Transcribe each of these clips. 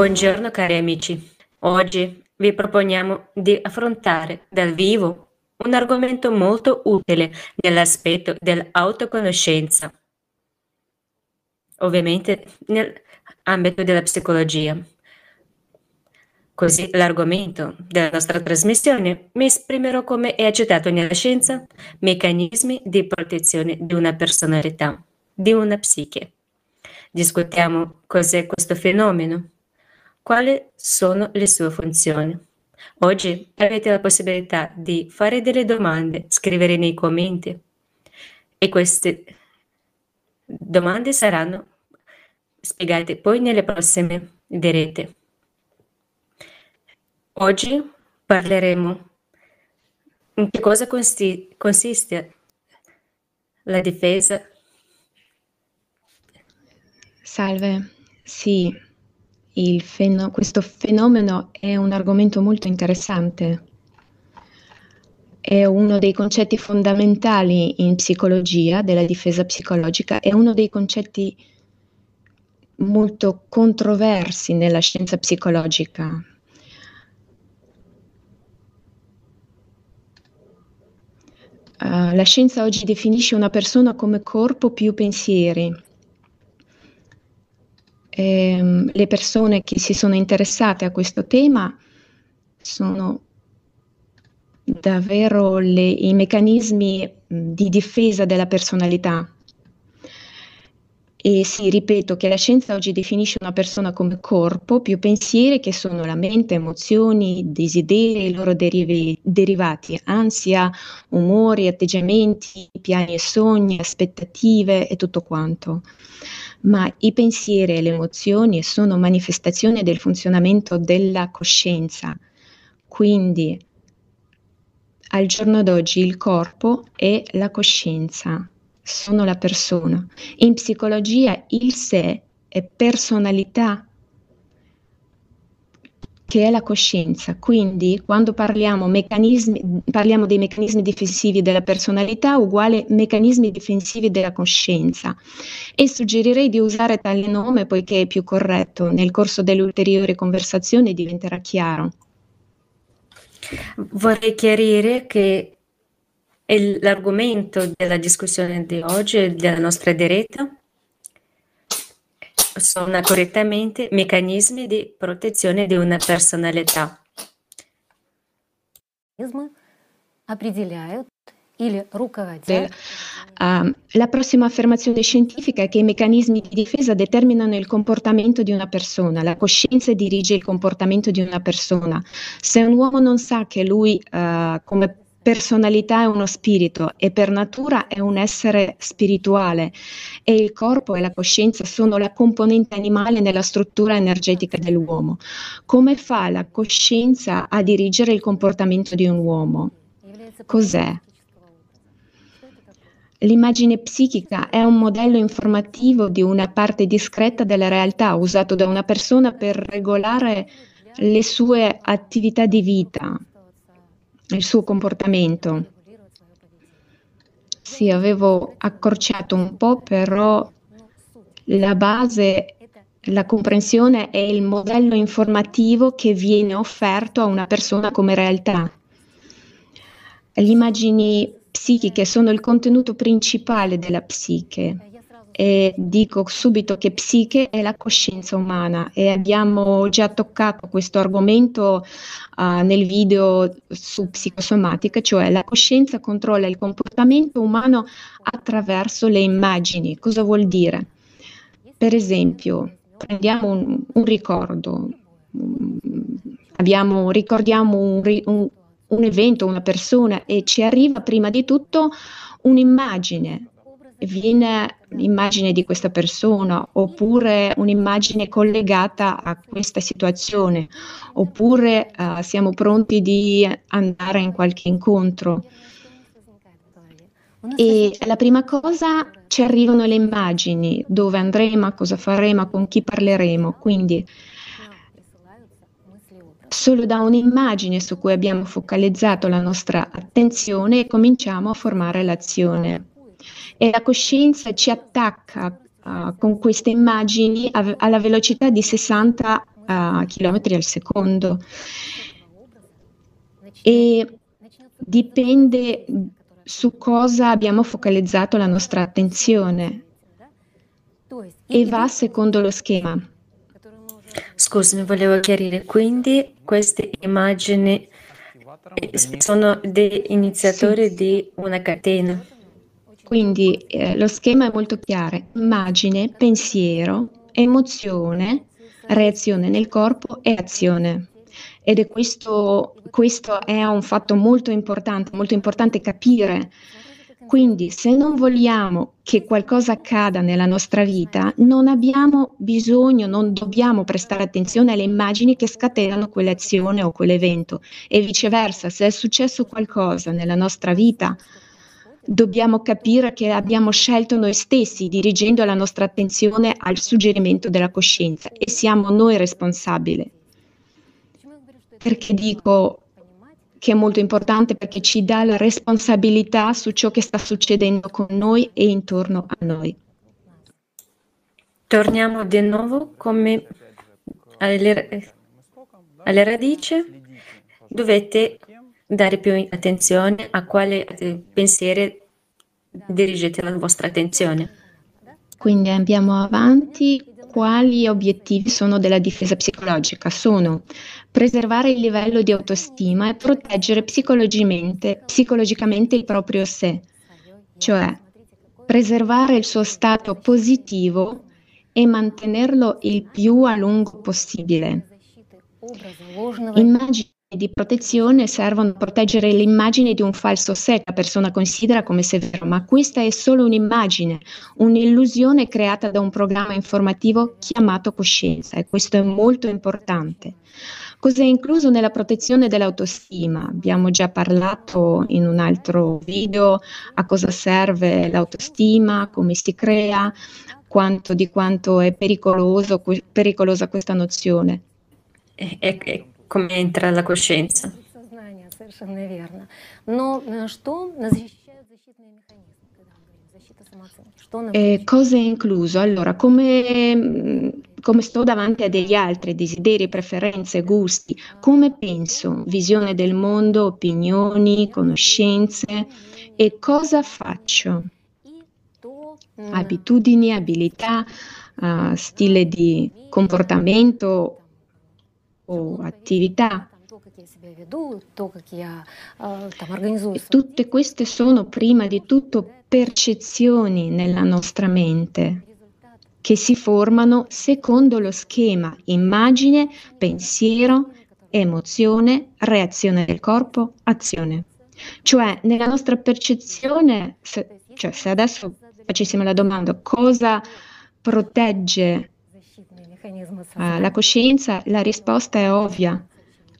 Buongiorno cari amici. Oggi vi proponiamo di affrontare dal vivo un argomento molto utile nell'aspetto dell'autoconoscenza, ovviamente nell'ambito della psicologia. Così l'argomento della nostra trasmissione mi esprimerò come è accettato nella scienza, meccanismi di protezione di una personalità, di una psiche. Discutiamo cos'è questo fenomeno, quali sono le sue funzioni. Oggi avete la possibilità di fare delle domande, scrivere nei commenti e queste domande saranno spiegate poi nelle prossime dirette. Oggi parleremo in che cosa consi- consiste la difesa. Salve, sì, feno- questo fenomeno è un argomento molto interessante. È uno dei concetti fondamentali in psicologia, della difesa psicologica, è uno dei concetti molto controversi nella scienza psicologica. Uh, la scienza oggi definisce una persona come corpo più pensieri. E, um, le persone che si sono interessate a questo tema sono davvero le, i meccanismi di difesa della personalità e sì, ripeto che la scienza oggi definisce una persona come corpo, più pensieri che sono la mente, emozioni, desideri i loro derivi, derivati, ansia, umori, atteggiamenti, piani e sogni, aspettative e tutto quanto. Ma i pensieri e le emozioni sono manifestazioni del funzionamento della coscienza. Quindi al giorno d'oggi il corpo è la coscienza sono la persona. In psicologia il sé è personalità che è la coscienza. Quindi quando parliamo, parliamo, dei meccanismi difensivi della personalità uguale meccanismi difensivi della coscienza. E suggerirei di usare tale nome poiché è più corretto. Nel corso dell'ulteriore conversazione diventerà chiaro. Vorrei chiarire che l'argomento della discussione di oggi della nostra diretta sono correttamente meccanismi di protezione di una personalità. Uh, la prossima affermazione scientifica è che i meccanismi di difesa determinano il comportamento di una persona, la coscienza dirige il comportamento di una persona. Se un uomo non sa che lui uh, come personalità è uno spirito e per natura è un essere spirituale e il corpo e la coscienza sono la componente animale nella struttura energetica dell'uomo. Come fa la coscienza a dirigere il comportamento di un uomo? Cos'è? L'immagine psichica è un modello informativo di una parte discreta della realtà usato da una persona per regolare le sue attività di vita, il suo comportamento. Sì, avevo accorciato un po', però la base, la comprensione è il modello informativo che viene offerto a una persona come realtà. Le immagini psichiche sono il contenuto principale della psiche e dico subito che psiche è la coscienza umana e abbiamo già toccato questo argomento uh, nel video su psicosomatica, cioè la coscienza controlla il comportamento umano attraverso le immagini. Cosa vuol dire? Per esempio, prendiamo un, un ricordo, abbiamo, ricordiamo un, un, un evento, una persona e ci arriva prima di tutto un'immagine viene l'immagine di questa persona oppure un'immagine collegata a questa situazione oppure uh, siamo pronti di andare in qualche incontro. E la prima cosa ci arrivano le immagini, dove andremo, cosa faremo, con chi parleremo. Quindi solo da un'immagine su cui abbiamo focalizzato la nostra attenzione cominciamo a formare l'azione e la coscienza ci attacca uh, con queste immagini a, alla velocità di 60 a chilometri al secondo e dipende su cosa abbiamo focalizzato la nostra attenzione e va secondo lo schema. Scusami, volevo chiarire, quindi queste immagini sono degli iniziatori sì. di una catena. Quindi eh, lo schema è molto chiaro, immagine, pensiero, emozione, reazione nel corpo e azione. Ed è questo, questo è un fatto molto importante, molto importante capire. Quindi se non vogliamo che qualcosa accada nella nostra vita, non abbiamo bisogno, non dobbiamo prestare attenzione alle immagini che scatenano quell'azione o quell'evento. E viceversa, se è successo qualcosa nella nostra vita, dobbiamo capire che abbiamo scelto noi stessi dirigendo la nostra attenzione al suggerimento della coscienza e siamo noi responsabili. Perché dico che è molto importante perché ci dà la responsabilità su ciò che sta succedendo con noi e intorno a noi. Torniamo di nuovo come alle, alle radici. Dovete dare più attenzione a quale eh, pensieri dirigete la vostra attenzione. Quindi andiamo avanti. Quali obiettivi sono della difesa psicologica? Sono preservare il livello di autostima e proteggere psicologicamente, psicologicamente il proprio sé, cioè preservare il suo stato positivo e mantenerlo il più a lungo possibile. Immagini di protezione servono a proteggere l'immagine di un falso sé che la persona considera come se vero, ma questa è solo un'immagine, un'illusione creata da un programma informativo chiamato coscienza e questo è molto importante. Cos'è incluso nella protezione dell'autostima? Abbiamo già parlato in un altro video a cosa serve l'autostima, come si crea, quanto, di quanto è pericolosa questa nozione. E, e, come entra la coscienza. Eh, cosa è incluso? Allora, come, come, sto davanti a degli altri desideri, preferenze, gusti, come penso, visione del mondo, opinioni, conoscenze e cosa faccio? Abitudini, abilità, uh, stile di comportamento o attività. Tutte queste sono prima di tutto percezioni nella nostra mente che si formano secondo lo schema immagine, pensiero, emozione, reazione del corpo, azione. Cioè nella nostra percezione, se, cioè se adesso facessimo la domanda cosa protegge Ah, la coscienza? La risposta è ovvia.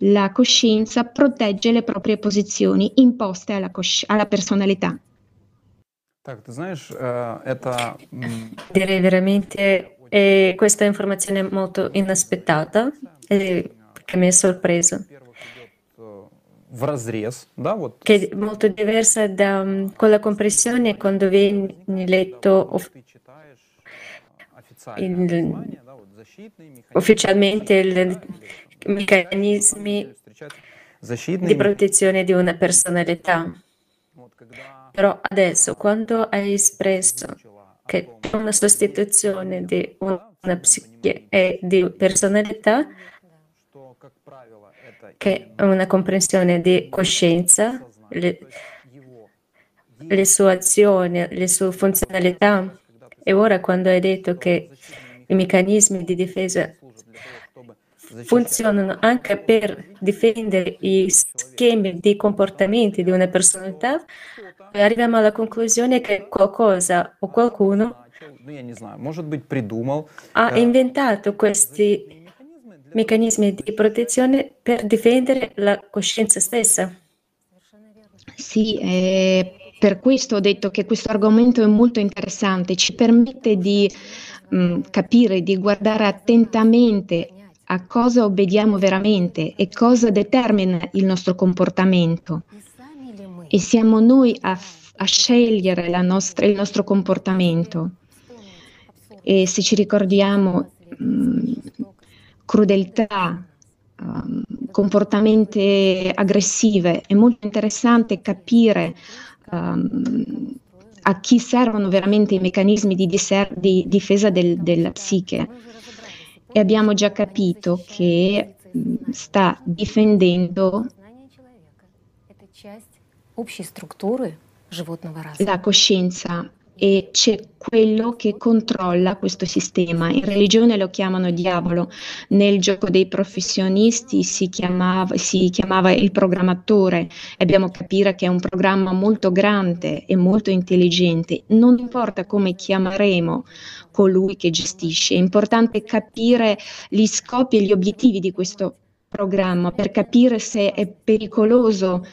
La coscienza protegge le proprie posizioni imposte alla, cosci- alla personalità. Direi veramente eh, questa informazione è molto inaspettata eh, che mi ha sorpreso. Che è molto diversa da um, quella comprensione quando vieni letto of- in, ufficialmente i meccanismi di protezione di una personalità. Però adesso, quando hai espresso che c'è una sostituzione di una psiche e di personalità, che è una comprensione di coscienza, le, le sue azioni, le sue funzionalità, e ora quando hai detto che i meccanismi di difesa funzionano anche per difendere gli schemi di comportamenti di una personalità, arriviamo alla conclusione che qualcosa o qualcuno ha inventato questi meccanismi di protezione per difendere la coscienza stessa. Sì, eh, per questo ho detto che questo argomento è molto interessante, ci permette di mh, mm, capire, di guardare attentamente a cosa obbediamo veramente e cosa determina il nostro comportamento. E siamo noi a, a scegliere nostra, il nostro comportamento. E se ci ricordiamo mh, mm, crudeltà, um, comportamenti aggressive. È molto interessante capire um, a chi servono veramente i meccanismi di, diser- di difesa del, della psiche. E abbiamo già capito che mh, sta difendendo la coscienza e c'è quello che controlla questo sistema. In religione lo chiamano diavolo, nel gioco dei professionisti si chiamava, si chiamava il programmatore. Abbiamo capire che è un programma molto grande e molto intelligente. Non importa come chiameremo colui che gestisce, è importante capire gli scopi e gli obiettivi di questo programma per capire se è pericoloso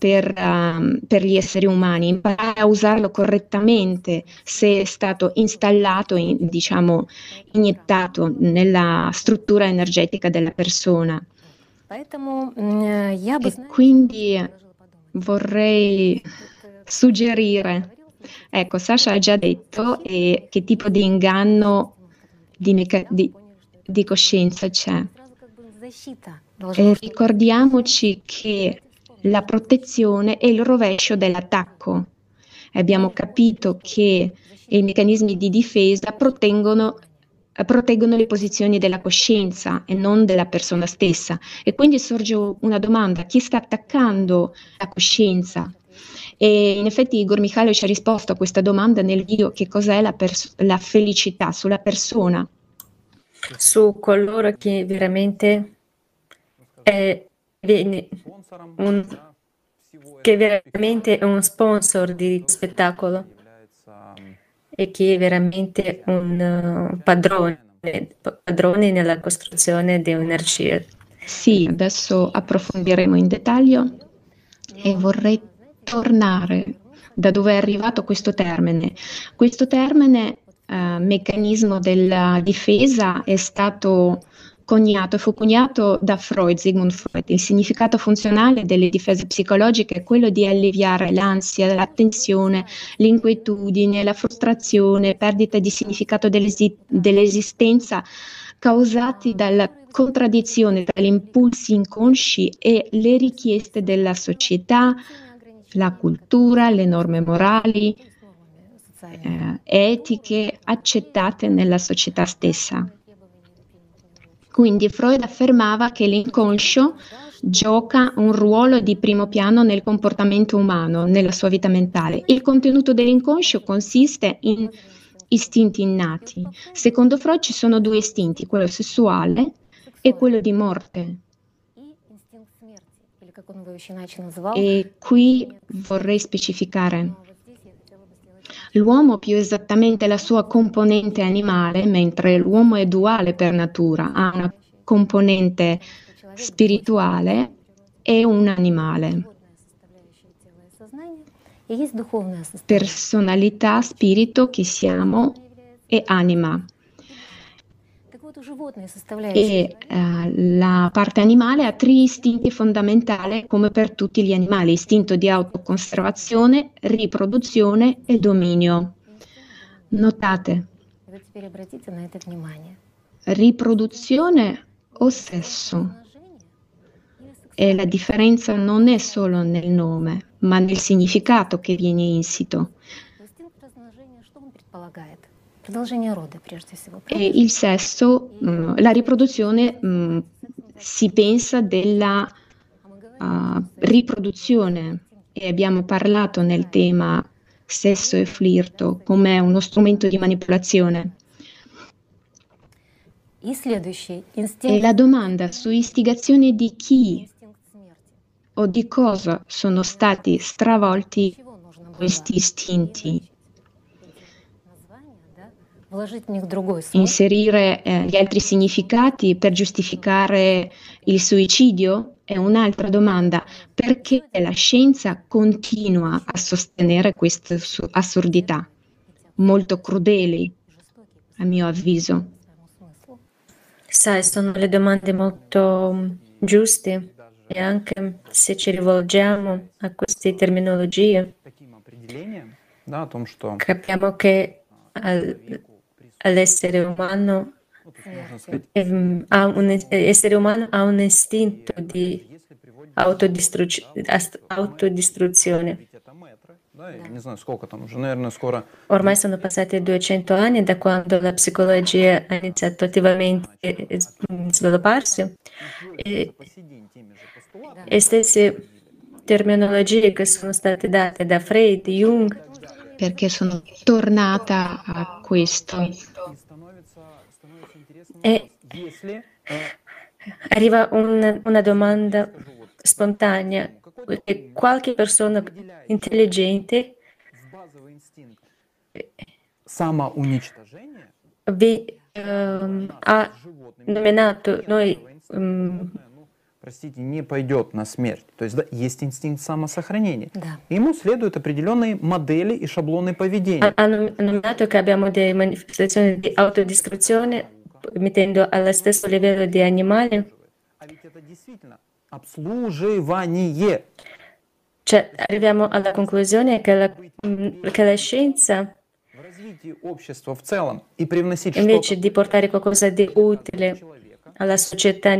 per, uh, per, gli esseri umani, imparare a usarlo correttamente se è stato installato, in, diciamo, iniettato nella struttura energetica della persona. E quindi vorrei suggerire, ecco, Sasha ha già detto eh, che tipo di inganno di, meca- di, di coscienza c'è. E ricordiamoci che la protezione e il rovescio dell'attacco. Abbiamo capito che i meccanismi di difesa proteggono, proteggono le posizioni della coscienza e non della persona stessa. E quindi sorge una domanda, chi sta attaccando la coscienza? E in effetti Igor Mikhailo ci ha risposto a questa domanda nel video che cos'è la, pers- la felicità sulla persona. Su coloro che veramente è un, che veramente è un sponsor di spettacolo e che è veramente un uh, padrone, padrone nella costruzione di un'energia. Sì, adesso approfondiremo in dettaglio e vorrei tornare da dove è arrivato questo termine. Questo termine, eh, meccanismo della difesa, è stato coniato, fu coniato da Freud, Sigmund Freud. Il significato funzionale delle difese psicologiche è quello di alleviare l'ansia, la tensione, l'inquietudine, la frustrazione, perdita di significato dell'esi- dell'esistenza causati dalla contraddizione tra gli impulsi inconsci e le richieste della società, la cultura, le norme morali, eh, etiche accettate nella società stessa. Quindi Freud affermava che l'inconscio gioca un ruolo di primo piano nel comportamento umano, nella sua vita mentale. Il contenuto dell'inconscio consiste in istinti innati. Secondo Freud ci sono due istinti, quello sessuale e quello di morte. E qui vorrei specificare L'uomo più esattamente la sua componente animale, mentre l'uomo è duale per natura, ha una componente spirituale e un animale. Personalità, spirito che siamo e anima. E eh, la parte animale ha tre istinti fondamentali come per tutti gli animali, istinto di autoconservazione, riproduzione e dominio. Notate, riproduzione o sesso. E la differenza non è solo nel nome, ma nel significato che viene insito. E il sesso, la riproduzione, si pensa della uh, riproduzione. E abbiamo parlato nel tema sesso e flirto come uno strumento di manipolazione. E la domanda su istigazione di chi o di cosa sono stati stravolti questi istinti Inserire eh, gli altri significati per giustificare il suicidio è un'altra domanda. Perché la scienza continua a sostenere queste assurdità molto crudeli, a mio avviso? Sai, sono le domande molto mm, giuste e anche se ci rivolgiamo a queste terminologie, capiamo che all'essere umano ehm, ha un, essere umano ha un istinto di autodistru- autodistruzione. Ormai sono passati 200 anni da quando la psicologia ha iniziato attivamente a svilupparsi e, e stesse terminologie che sono state date da Freud, Jung. Perché sono tornata a questo. E arriva un, una domanda spontanea qualche persona intelligente vi, um, ha nominato noi um, простите, не пойдет на смерть. То есть да, есть инстинкт самосохранения. Да. Ему следуют определенные модели и шаблоны поведения. Hanno nominato che abbiamo delle manifestazioni di autodistruzione mettendo allo stesso livello di animali. А ведь это действительно обслуживание. Cioè, arriviamo alla conclusione che la, che la scienza invece di portare qualcosa di utile alla società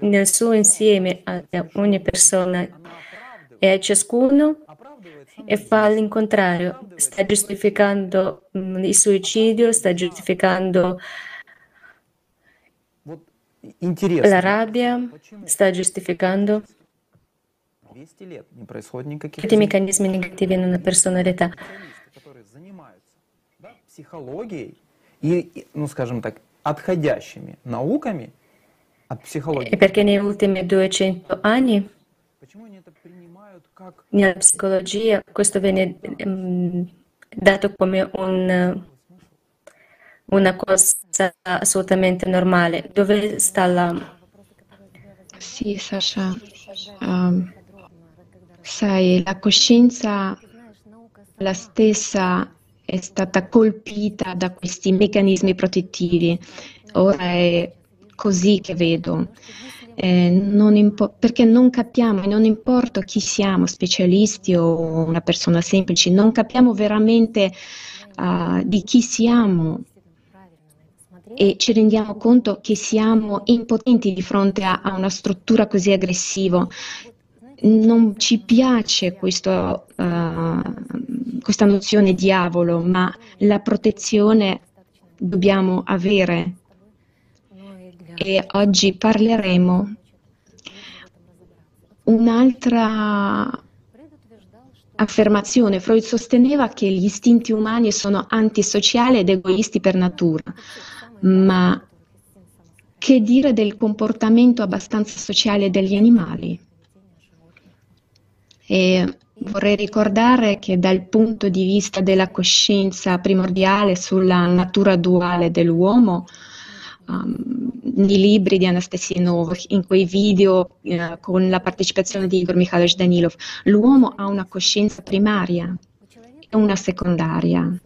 nel suo insieme a ogni persona e a ciascuno e fa l'incontrario, sta giustificando il suicidio, sta giustificando la rabbia, sta giustificando tutti i meccanismi negativi in una personalità. Психологией и, ну скажем так, отходящими науками e perché negli ultimi 200 anni nella psicologia questo viene um, dato come un, una cosa assolutamente normale. Dove sta la... Sì, Sasha, um, sai, la coscienza la stessa è stata colpita da questi meccanismi protettivi. Ora è così che vedo. Eh, non impo- perché non capiamo, non importa chi siamo, specialisti o una persona semplice, non capiamo veramente uh, di chi siamo e ci rendiamo conto che siamo impotenti di fronte a, a una struttura così aggressiva. Non ci piace questo, uh, questa nozione diavolo, ma la protezione dobbiamo avere e oggi parleremo un'altra affermazione. Freud sosteneva che gli istinti umani sono antisociali ed egoisti per natura, ma che dire del comportamento abbastanza sociale degli animali? E vorrei ricordare che dal punto di vista della coscienza primordiale sulla natura duale dell'uomo, um, nei libri di Anastasia Novak, in quei video uh, con la partecipazione di Igor Mikhailovich Danilov, l'uomo ha una coscienza primaria e una secondaria.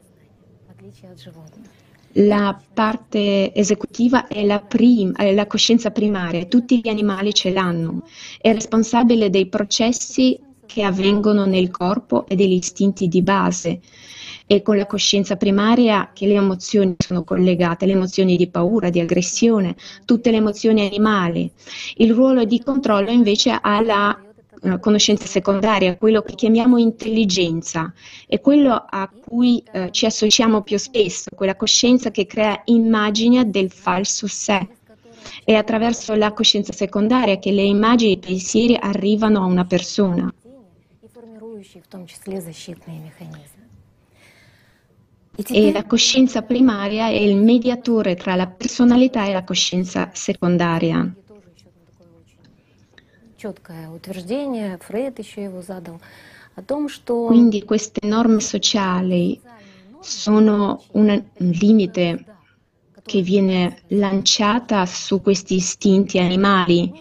La parte esecutiva è la, prim- è la coscienza primaria, tutti gli animali ce l'hanno, è responsabile dei processi che avvengono nel corpo e degli istinti di base e con la coscienza primaria che le emozioni sono collegate, le emozioni di paura, di aggressione, tutte le emozioni animali. Il ruolo di controllo invece ha la uh, conoscenza secondaria, quello che chiamiamo intelligenza, è quello a cui uh, ci associamo più spesso, quella coscienza che crea immagini del falso sé. È attraverso la coscienza secondaria che le immagini e i pensieri arrivano a una persona. E la coscienza primaria è il mediatore tra la personalità e la coscienza secondaria. Quindi queste norme sociali sono un limite che viene lanciata su questi istinti animali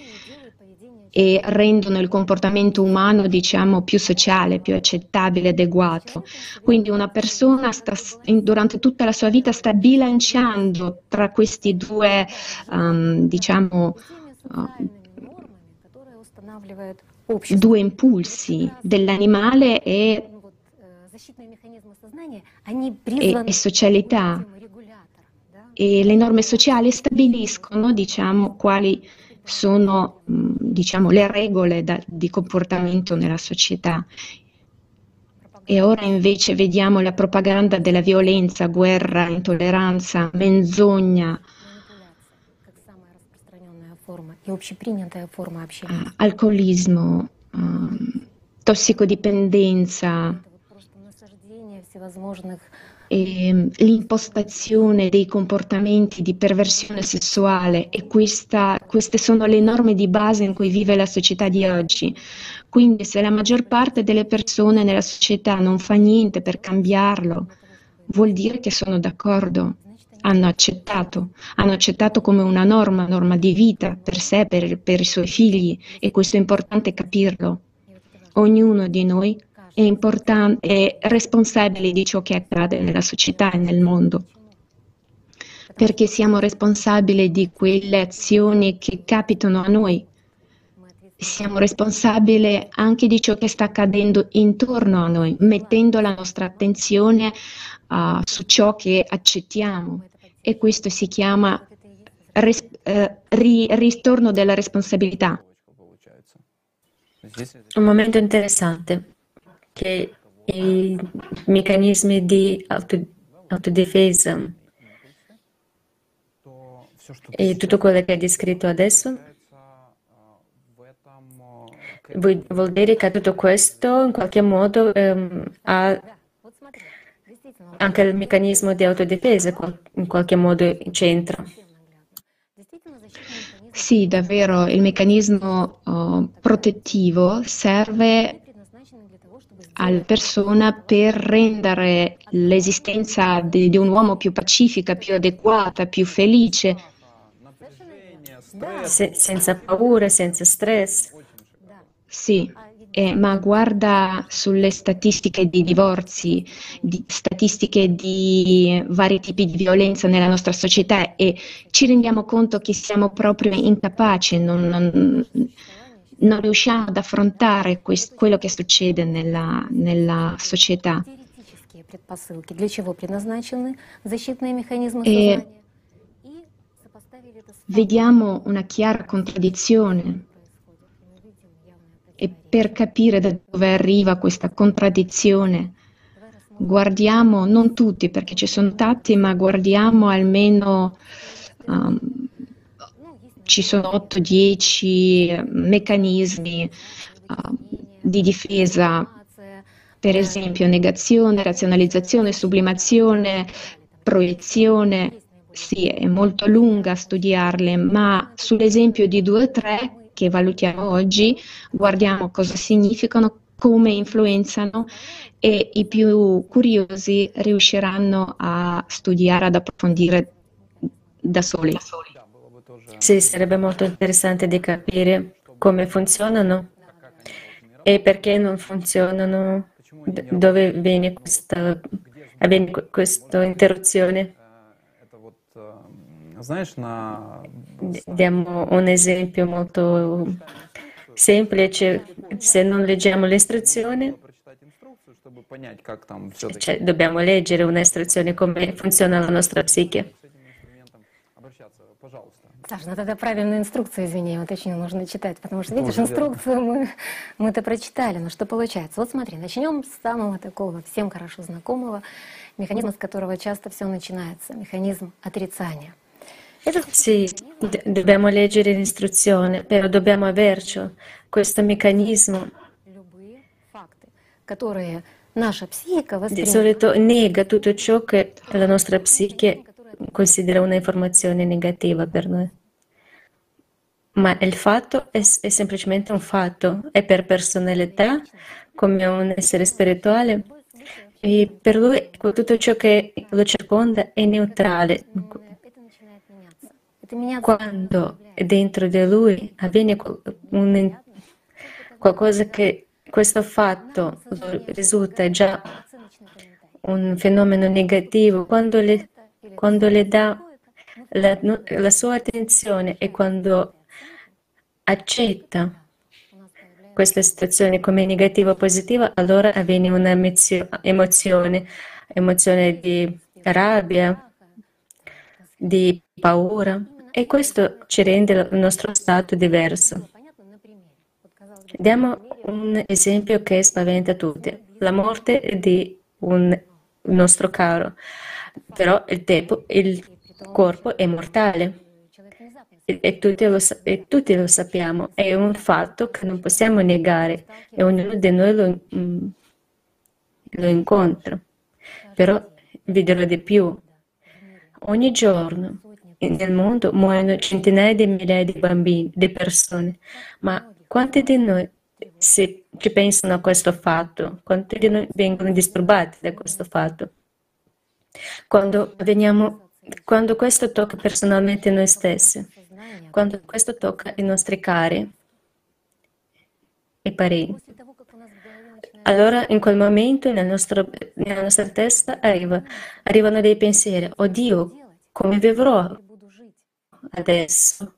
e rendono il comportamento umano, diciamo, più sociale, più accettabile, adeguato. Quindi una persona sta, durante tutta la sua vita sta bilanciando tra questi due, um, diciamo, uh, due impulsi dell'animale e, e, e socialità. e le norme sociali stabiliscono diciamo, quali sono diciamo, le regole da, di comportamento nella società. E ora invece vediamo la propaganda della violenza, guerra, intolleranza, menzogna, alcolismo, tossicodipendenza, e l'impostazione dei comportamenti di perversione sessuale e questa, queste sono le norme di base in cui vive la società di oggi. Quindi se la maggior parte delle persone nella società non fa niente per cambiarlo, vuol dire che sono d'accordo, hanno accettato, hanno accettato come una norma, norma di vita per sé, per, per i suoi figli e questo è importante capirlo. Ognuno di noi è, importan- è responsabile di ciò che accade nella società e nel mondo, perché siamo responsabili di quelle azioni che capitano a noi. Siamo responsabili anche di ciò che sta accadendo intorno a noi, mettendo la nostra attenzione uh, su ciò che accettiamo e questo si chiama res- uh, ri- ritorno della responsabilità. Un momento interessante che i meccanismi di auto, autodifesa e tutto quello che hai descritto adesso vuol dire che tutto questo in qualche modo ehm, ha anche il meccanismo di autodifesa in qualche modo c'entra. Sì, davvero, il meccanismo uh, protettivo serve alla persona per rendere l'esistenza di, di, un uomo più pacifica, più adeguata, più felice. Se, senza paura, senza stress. Sì, eh, ma guarda sulle statistiche di divorzi, di statistiche di vari tipi di violenza nella nostra società e ci rendiamo conto che siamo proprio incapaci, non, non, non riusciamo ad affrontare questo, quello che succede nella, nella società. E vediamo una chiara contraddizione e per capire da dove arriva questa contraddizione guardiamo, non tutti perché ci sono tanti, ma guardiamo almeno um, ci sono 8-10 meccanismi uh, di difesa, per esempio negazione, razionalizzazione, sublimazione, proiezione. Sì, è molto lunga studiarle, ma sull'esempio di due o tre che valutiamo oggi, guardiamo cosa significano, come influenzano e i più curiosi riusciranno a studiare, ad approfondire da soli. Da soli. Sì, sarebbe molto interessante di capire come funzionano e perché non funzionano, dove viene questa, avviene questa interruzione. Diamo un esempio molto semplice, se non leggiamo l'istruzione, cioè, dobbiamo leggere un'istruzione come funziona la nostra psiche. Саша, ну тогда правильную инструкцию, извини, вот очень нужно читать, потому что, видишь, инструкцию мы, мы-то прочитали, но что получается? Вот смотри, начнем с самого такого всем хорошо знакомого механизма, с которого часто все начинается, механизм отрицания. Sì, dobbiamo leggere l'istruzione, però dobbiamo averci questo meccanismo. Di solito nega tutto ciò che la nostra psiche considera una informazione negativa per noi. Ma il fatto è, è semplicemente un fatto, è per personalità, come un essere spirituale, e per lui tutto ciò che lo circonda è neutrale. Quando dentro di lui avviene un, qualcosa che questo fatto risulta già un fenomeno negativo, quando le quando le dà la, la sua attenzione e quando accetta questa situazione come negativa o positiva, allora avviene una emozione, emozione di rabbia, di paura e questo ci rende il nostro stato diverso. Diamo un esempio che spaventa tutti, la morte di un nostro caro, però il, tempo, il corpo è mortale e tutti, lo, e tutti, lo, sappiamo, è un fatto che non possiamo negare e ognuno di noi lo, mm, lo incontra. Però vi dirò di più. Ogni giorno nel mondo muoiono centinaia di migliaia di bambini, di persone, ma quanti di noi ci pensano a questo fatto? Quanti di noi vengono disturbati da questo fatto? Quando, veniamo, quando questo tocca personalmente noi stessi, quando questo tocca i nostri cari e parenti. Allora in quel momento nel nostro, nella nostra testa arriva, arrivano dei pensieri, oddio, come vivrò adesso?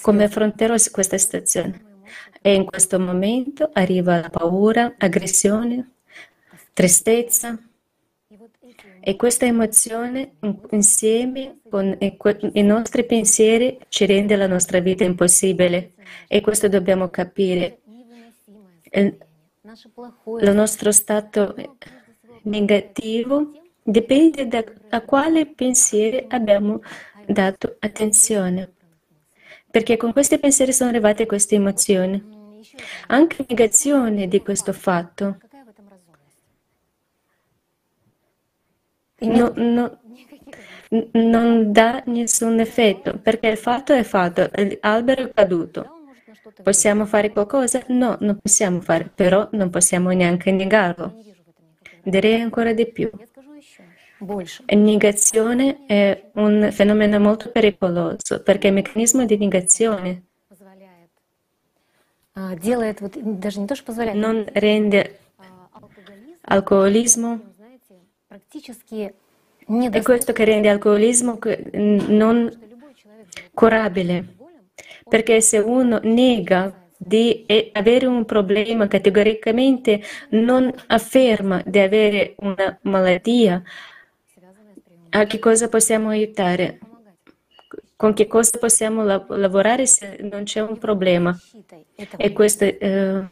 Come affronterò questa situazione? E in questo momento arriva la paura, aggressione, tristezza, e questa emozione insieme con i nostri pensieri ci rende la nostra vita impossibile e questo dobbiamo capire. Il nostro stato negativo dipende da a quale pensieri abbiamo dato attenzione, perché con questi pensieri sono arrivate queste emozioni. Anche negazione di questo fatto no, no, non dà nessun effetto, perché il fatto è fatto, l'albero è caduto. Possiamo fare qualcosa? No, non possiamo fare, però non possiamo neanche negarlo. Direi ancora di più. Negazione è un fenomeno molto pericoloso perché il meccanismo di negazione non rende alcolismo è questo che rende l'alcolismo non curabile, perché se uno nega di avere un problema categoricamente non afferma di avere una malattia, a che cosa possiamo aiutare? Con che cosa possiamo lavorare se non c'è un problema? E questo eh,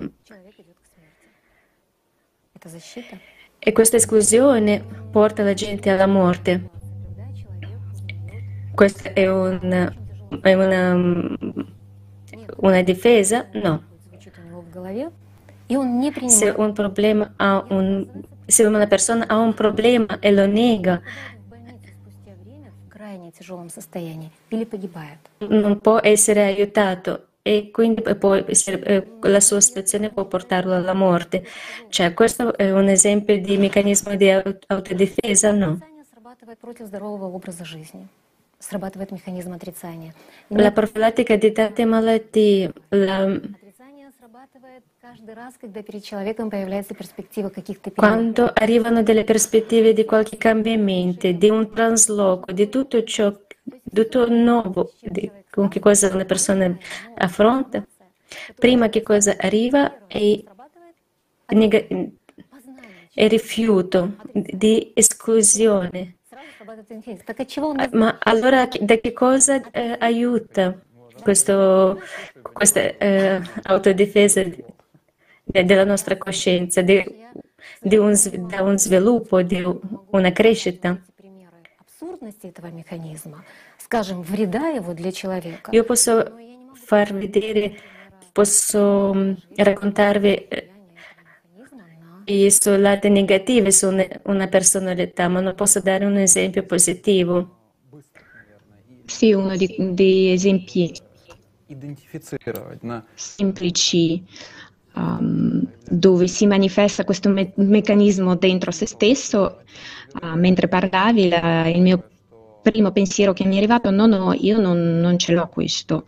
e questa esclusione porta la gente alla morte. Questa è, un, è una, una difesa? No. Se, un problema ha un, se una persona ha un problema e lo nega, non può essere aiutato e quindi poi eh, la sua situazione può portarlo alla morte. Cioè, questo è un esempio di meccanismo di autodifesa? No. La profilattica di tante malattie, la... Quando arrivano delle prospettive di qualche cambiamento, di un trasloco, di tutto ciò, tutto nuovo, di con che cosa una persona affronta, prima che cosa arriva è, è rifiuto di esclusione. Ma allora da che cosa eh, aiuta questo, questa eh, autodifesa della nostra coscienza, di, di un, da un sviluppo, di una crescita? скажем, вреда его для человека. Io posso far vedere, posso raccontarvi i suoi lati negativi su una personalità, ma non posso dare un esempio positivo. Sì, uno degli esempi semplici um, dove si manifesta questo me- meccanismo dentro se stesso. Uh, mentre parlavi, la, il mio primo pensiero che mi è arrivato, no, no, io non, non ce l'ho questo.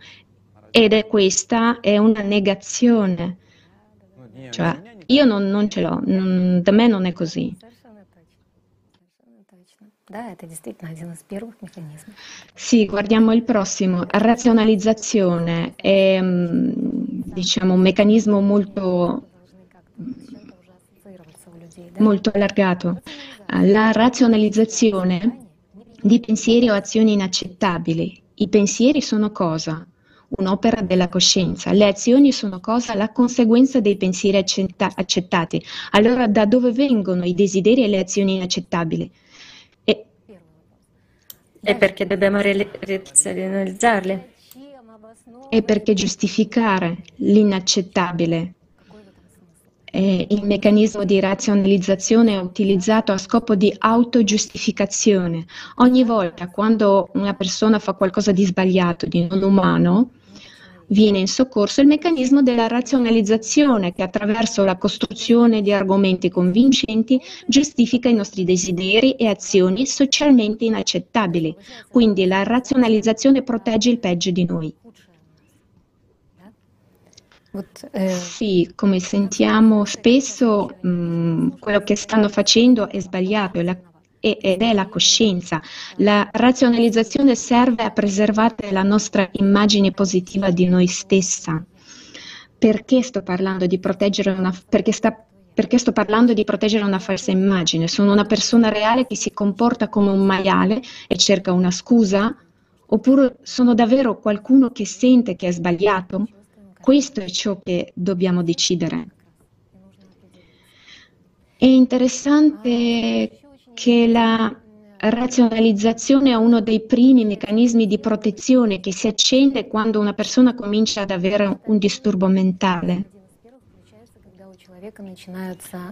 Ed è questa, è una negazione. Cioè, io non, non ce l'ho, non, da me non è così. Sì, guardiamo il prossimo. Razionalizzazione è diciamo, un meccanismo molto, molto allargato. La razionalizzazione di pensieri o azioni inaccettabili. I pensieri sono cosa? Un'opera della coscienza. Le azioni sono cosa? La conseguenza dei pensieri accetta- accettati. Allora da dove vengono i desideri e le azioni inaccettabili? E, e perché dobbiamo razionalizzarle? E perché giustificare l'inaccettabile eh, il meccanismo di razionalizzazione è utilizzato a scopo di autogiustificazione. Ogni volta quando una persona fa qualcosa di sbagliato, di non umano, viene in soccorso il meccanismo della razionalizzazione che attraverso la costruzione di argomenti convincenti giustifica i nostri desideri e azioni socialmente inaccettabili. Quindi la razionalizzazione protegge il peggio di noi. Eh, sì, come sentiamo spesso mh, mm, quello che stanno facendo è sbagliato la, è, ed è la coscienza. La razionalizzazione serve a preservare la nostra immagine positiva di noi stessa. Perché sto parlando di proteggere una perché sta perché sto parlando di proteggere una falsa immagine. Sono una persona reale che si comporta come un maiale e cerca una scusa? Oppure sono davvero qualcuno che sente che è sbagliato? Questo è ciò che dobbiamo decidere. È interessante che la razionalizzazione è uno dei primi meccanismi di protezione che si accende quando una persona comincia ad avere un disturbo mentale.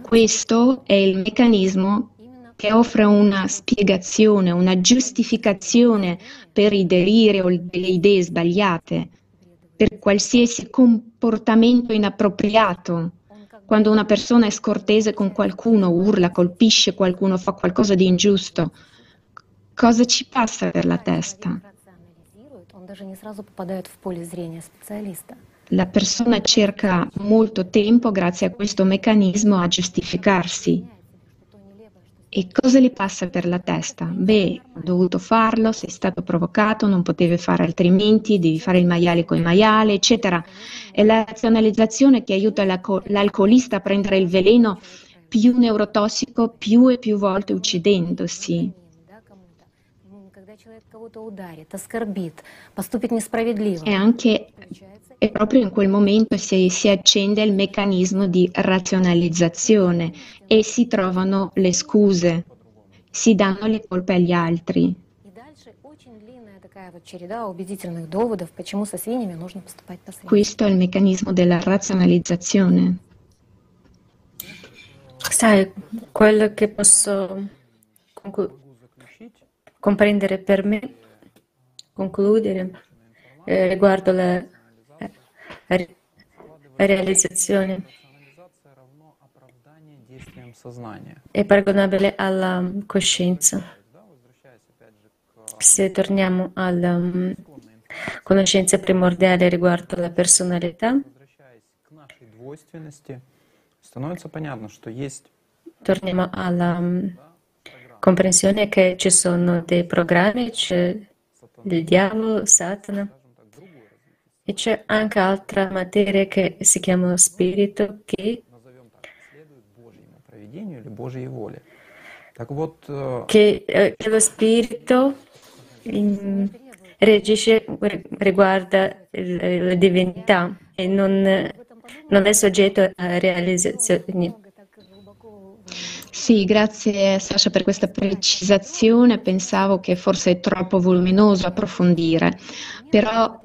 Questo è il meccanismo che offre una spiegazione, una giustificazione per i deliri o le idee sbagliate per qualsiasi comportamento inappropriato. Quando una persona è scortese con qualcuno, urla, colpisce qualcuno, fa qualcosa di ingiusto, cosa ci passa per la testa? La persona cerca molto tempo, grazie a questo meccanismo, a giustificarsi e cosa gli passa per la testa? Beh, ho dovuto farlo, sei stato provocato, non potevi fare altrimenti, devi fare il maiale con il maiale, eccetera. È la razionalizzazione che aiuta l'alcolista a prendere il veleno più neurotossico più e più volte uccidendosi. E anche e proprio in quel momento si, si, accende il meccanismo di razionalizzazione e si trovano le scuse, si danno le colpe agli altri. Questo è il meccanismo della razionalizzazione. Sai, quello che posso conclu- comprendere per me, concludere eh, riguardo la realizzazione è paragonabile alla coscienza. Se torniamo alla um, conoscenza primordiale riguardo alla personalità, torniamo alla um, comprensione che ci sono dei programmi, c'è il diavolo, Satana, e c'è anche altra materia che si chiama spirito che, che eh, lo spirito in, reagisce riguarda la divinità e non, non è soggetto a realizzazioni. Sì, grazie Sasha per questa precisazione. Pensavo che forse è troppo voluminoso approfondire, però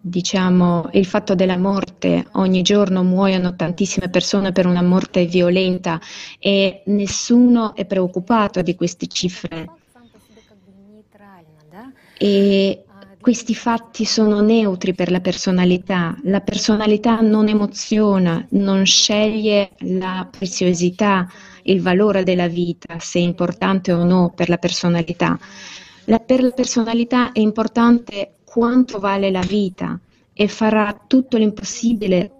diciamo, il fatto della morte, ogni giorno muoiono tantissime persone per una morte violenta e nessuno è preoccupato di queste cifre. E questi fatti sono neutri per la personalità. La personalità non emoziona, non sceglie la preziosità, il valore della vita, se è importante o no per la personalità. La, per la personalità è importante quanto vale la vita e farà tutto l'impossibile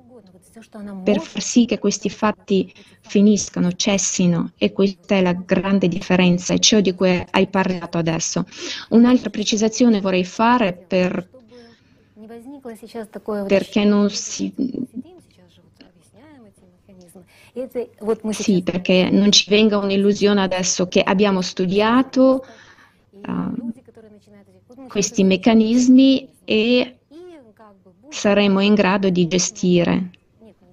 per far sì che questi fatti finiscano, cessino e questa è la grande differenza, è ciò di cui hai parlato adesso. Un'altra precisazione vorrei fare per, perché non si Sì, perché non ci venga un'illusione adesso che abbiamo studiato uh, questi meccanismi e saremo in grado di gestire.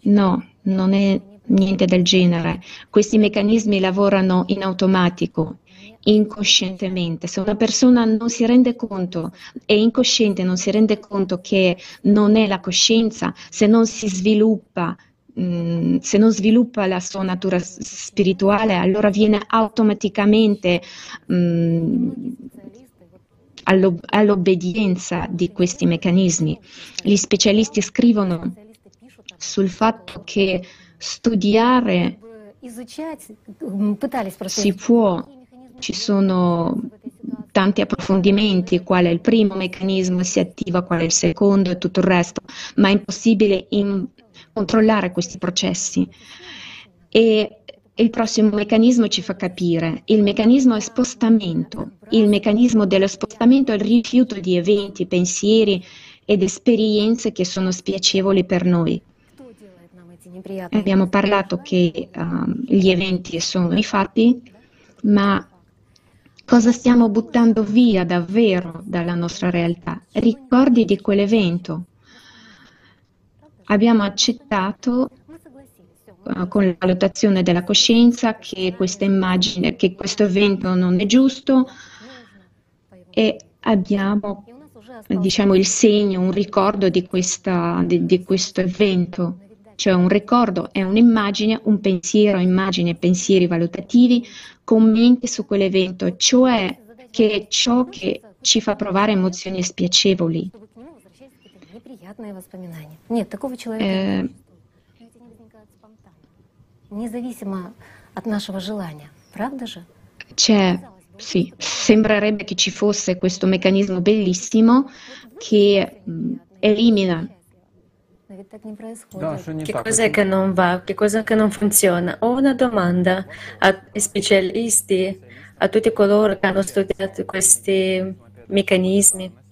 No, non è niente del genere. Questi meccanismi lavorano in automatico, incoscientemente. Se una persona non si rende conto, è incosciente, non si rende conto che non è la coscienza, se non si sviluppa, mm, se non sviluppa la sua natura spirituale, allora viene automaticamente mh, mm, all'ob- all'obbedienza di questi meccanismi. Gli specialisti scrivono sul fatto che studiare si può, ci sono tanti approfondimenti, qual è il primo meccanismo, si attiva, qual è il secondo e tutto il resto, ma è impossibile in controllare questi processi. E il prossimo meccanismo ci fa capire, il meccanismo è spostamento, il meccanismo dello spostamento è il rifiuto di eventi, pensieri ed esperienze che sono spiacevoli per noi. Abbiamo parlato che uh, gli eventi sono i fatti, ma cosa stiamo buttando via davvero dalla nostra realtà? Ricordi di quell'evento. Abbiamo accettato uh, con la valutazione della coscienza che questa immagine, che questo evento non è giusto e abbiamo diciamo il segno, un ricordo di, questa, di, di questo evento cioè un ricordo è un'immagine, un pensiero, immagini e pensieri valutativi, commenti su quell'evento, cioè che è ciò che ci fa provare emozioni spiacevoli. Eh, c'è, sì, sembrerebbe che ci fosse questo meccanismo bellissimo che elimina. Che cos'è che non va? Che cosa che non funziona? Ho una domanda ai specialisti, a tutti coloro che hanno studiato questi meccanismi.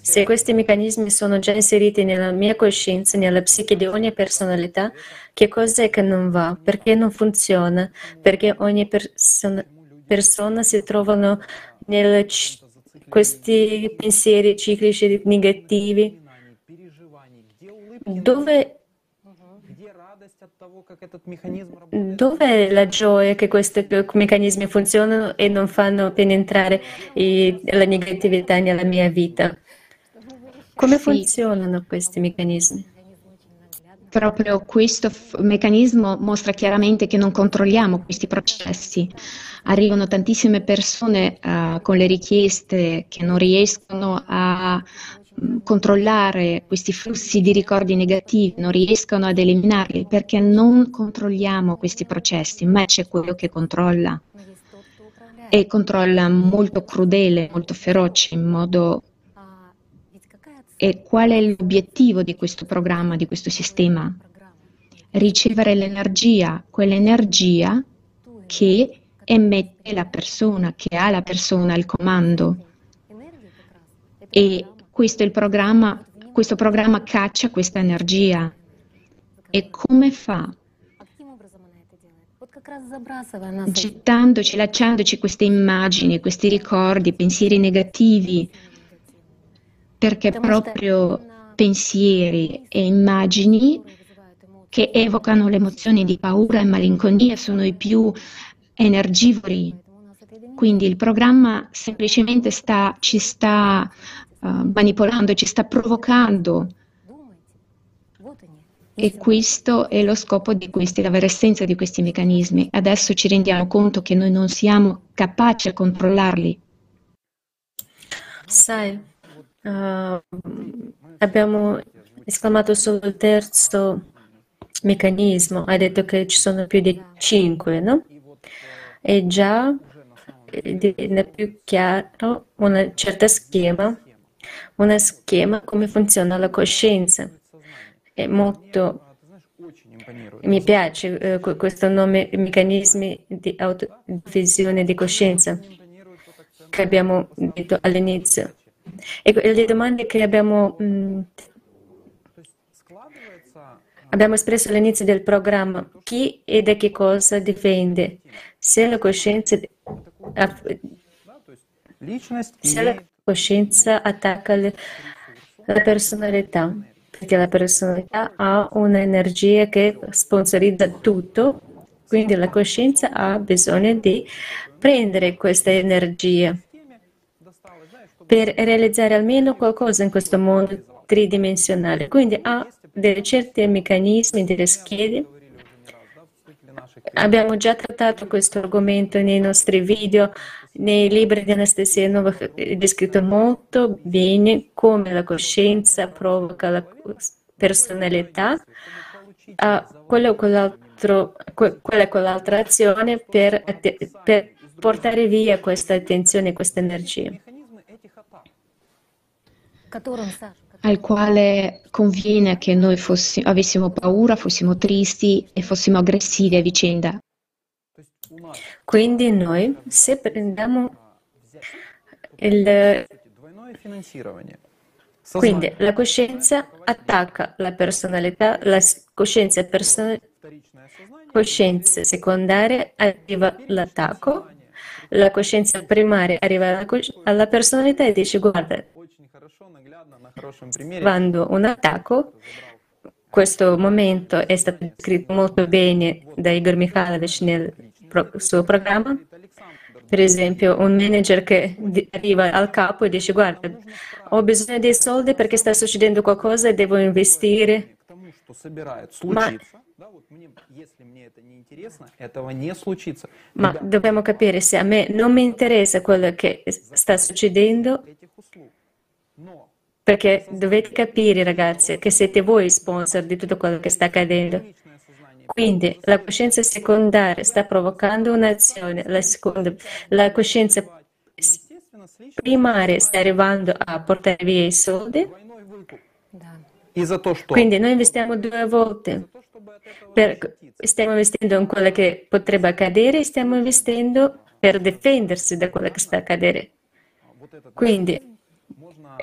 Se questi meccanismi sono già inseriti nella mia coscienza, nella psiche di ogni personalità, che cos'è che non va? Perché non funziona? Perché ogni persona, persona si trova in questi pensieri ciclici negativi dove, dove è la gioia che questi meccanismi funzionano e non fanno penetrare la negatività nella mia vita? Come funzionano questi meccanismi? Proprio questo meccanismo mostra chiaramente che non controlliamo questi processi. Arrivano tantissime persone uh, con le richieste che non riescono a controllare questi flussi di ricordi negativi, non riescono ad eliminarli perché non controlliamo questi processi, ma c'è quello che controlla e controlla molto crudele, molto feroce, in modo... E qual è l'obiettivo di questo programma, di questo sistema? Ricevere l'energia, quell'energia che emette la persona, che ha la persona al comando. E questo, programma, questo programma caccia questa energia. E come fa? Gettandoci, lasciandoci queste immagini, questi ricordi, pensieri negativi, perché proprio pensieri e immagini che evocano le emozioni di paura e malinconia sono i più energivori. Quindi il programma semplicemente sta, ci sta uh, manipolando, ci sta provocando. E questo è lo scopo di questi, la vera essenza di questi meccanismi. Adesso ci rendiamo conto che noi non siamo capaci a controllarli. Sai, uh, abbiamo esclamato solo il terzo meccanismo, hai detto che ci sono più di cinque, no? E già eh, diventa più chiaro un certo schema uno schema come funziona la coscienza. È molto mi piace eh, questo nome, meccanismi di autovisione di coscienza che abbiamo detto all'inizio. E le domande che abbiamo mh, Abbiamo espresso all'inizio del programma chi e da che cosa difende. Se la coscienza, se la coscienza attacca la personalità, perché la personalità ha un'energia che sponsorizza tutto, quindi la coscienza ha bisogno di prendere questa energia per realizzare almeno qualcosa in questo mondo tridimensionale. Quindi ha dei certi meccanismi delle schede. Abbiamo già trattato questo argomento nei nostri video, nei libri di Anastasia Nova descritto molto bene come la coscienza provoca la personalità a quello quell'altro, quella quell'altra azione per, per portare via questa attenzione, questa energia al quale conviene che noi fossi, avessimo paura, fossimo tristi e fossimo aggressivi a vicenda. Quindi noi, se prendiamo il... Quindi la coscienza attacca la personalità, la coscienza, person... coscienza secondaria arriva l'attacco, la coscienza primaria arriva alla, alla personalità e dice guarda, quando un attacco, questo momento è stato descritto molto bene da Igor Mikhailovich nel suo programma, per esempio un manager che arriva al capo e dice guarda ho bisogno dei soldi perché sta succedendo qualcosa e devo investire. Ma, ma dobbiamo capire se a me non mi interessa quello che sta succedendo perché dovete capire, ragazzi, che siete voi sponsor di tutto quello che sta accadendo. Quindi la coscienza secondaria sta provocando un'azione, la, seconda, la coscienza primaria sta arrivando a portare via i soldi. Quindi noi investiamo due volte. Per, stiamo investendo in quello che potrebbe accadere e stiamo investendo per difendersi da quello che sta accadendo. Quindi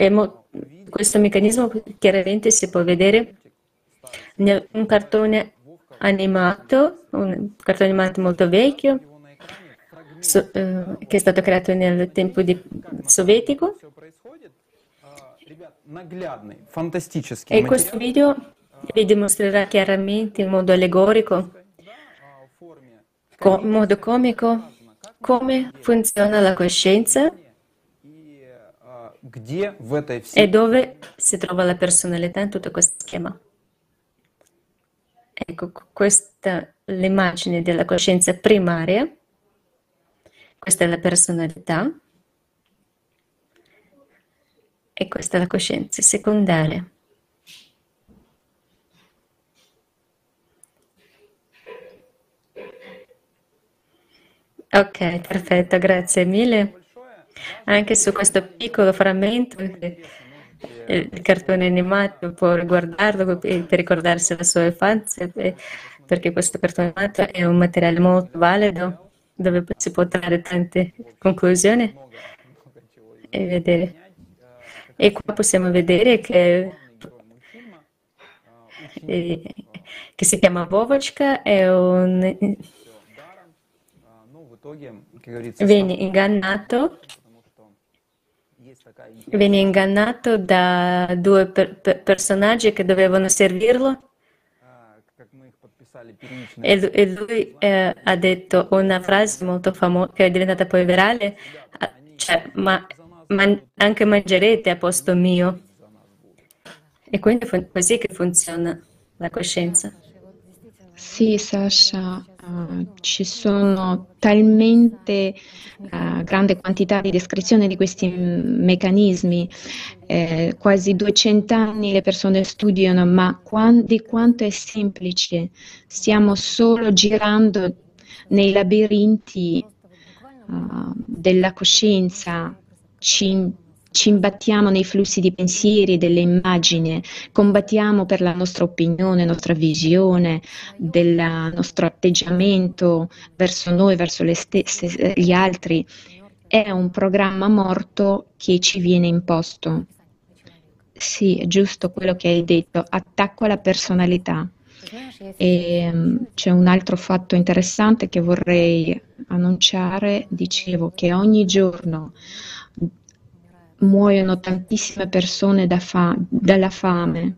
mo- questo meccanismo chiaramente si può vedere in un cartone animato, un cartone animato molto vecchio, so, eh, che è stato creato nel tempo di, sovietico. E questo video vi dimostrerà chiaramente in modo allegorico, in modo comico, come funziona la coscienza e dove si trova la personalità in tutto questo schema? Ecco, questa è l'immagine della coscienza primaria, questa è la personalità e questa è la coscienza secondaria. Ok, perfetto, grazie mille anche su questo piccolo frammento il cartone animato può riguardarlo per ricordarsi la sua infanzia perché questo cartone animato è un materiale molto valido dove si può trarre tante conclusioni e vedere. E qua possiamo vedere che, che si chiama Vovochka è un viene ingannato Viene ingannato da due per, per personaggi che dovevano servirlo e, lui eh, ha detto una frase molto famosa che è diventata poi virale, cioè, ma, ma anche mangerete a posto mio. E quindi è così che funziona la coscienza. Sì, Sasha, ci sono talmente uh, grande quantità di descrizione di questi meccanismi, eh, quasi 200 anni le persone studiano, ma di quanto è semplice, stiamo solo girando nei labirinti uh, della coscienza, ci ci imbattiamo nei flussi di pensieri, delle immagini, combattiamo per la nostra opinione, nostra visione, del nostro atteggiamento verso noi, verso stesse, gli altri. È un programma morto che ci viene imposto. Sì, è giusto quello che hai detto, attacco alla personalità. E mm, c'è un altro fatto interessante che vorrei annunciare, dicevo che ogni giorno muoiono tantissime persone da fa- dalla fame.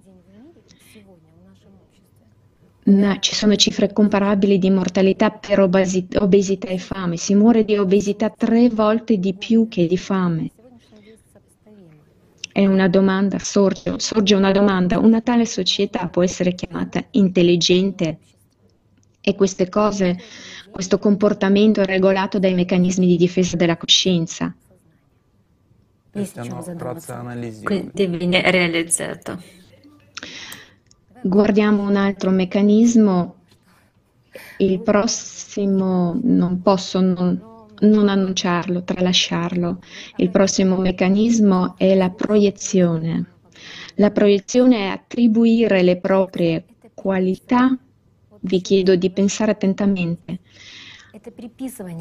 No, ci sono cifre comparabili di mortalità per obesi- obesità e fame. Si muore di obesità tre volte di più che di fame. È una domanda, sorge, sorge una domanda. Una tale società può essere chiamata intelligente? E queste cose, questo comportamento è regolato dai meccanismi di difesa della coscienza. Quindi viene realizzato. Guardiamo un altro meccanismo. Il prossimo non posso non, non annunciarlo, tralasciarlo. Il prossimo meccanismo è la proiezione. La proiezione è attribuire le proprie qualità, vi chiedo di pensare attentamente,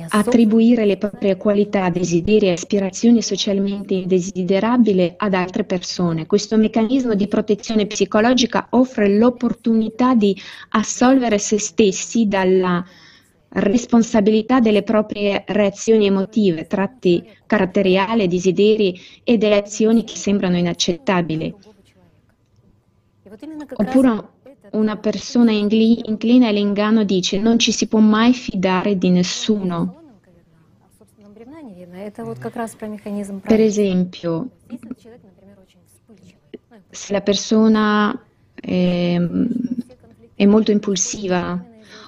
attribuire le proprie qualità, desideri e aspirazioni socialmente desiderabili ad altre persone. Questo meccanismo di protezione psicologica offre l'opportunità di assolvere se stessi dalla responsabilità delle proprie reazioni emotive, tratti caratteriali, desideri e delle azioni che sembrano inaccettabili. Oppure una persona inclina all'inganno dice non ci si può mai fidare di nessuno. Per esempio, se la persona è, è molto impulsiva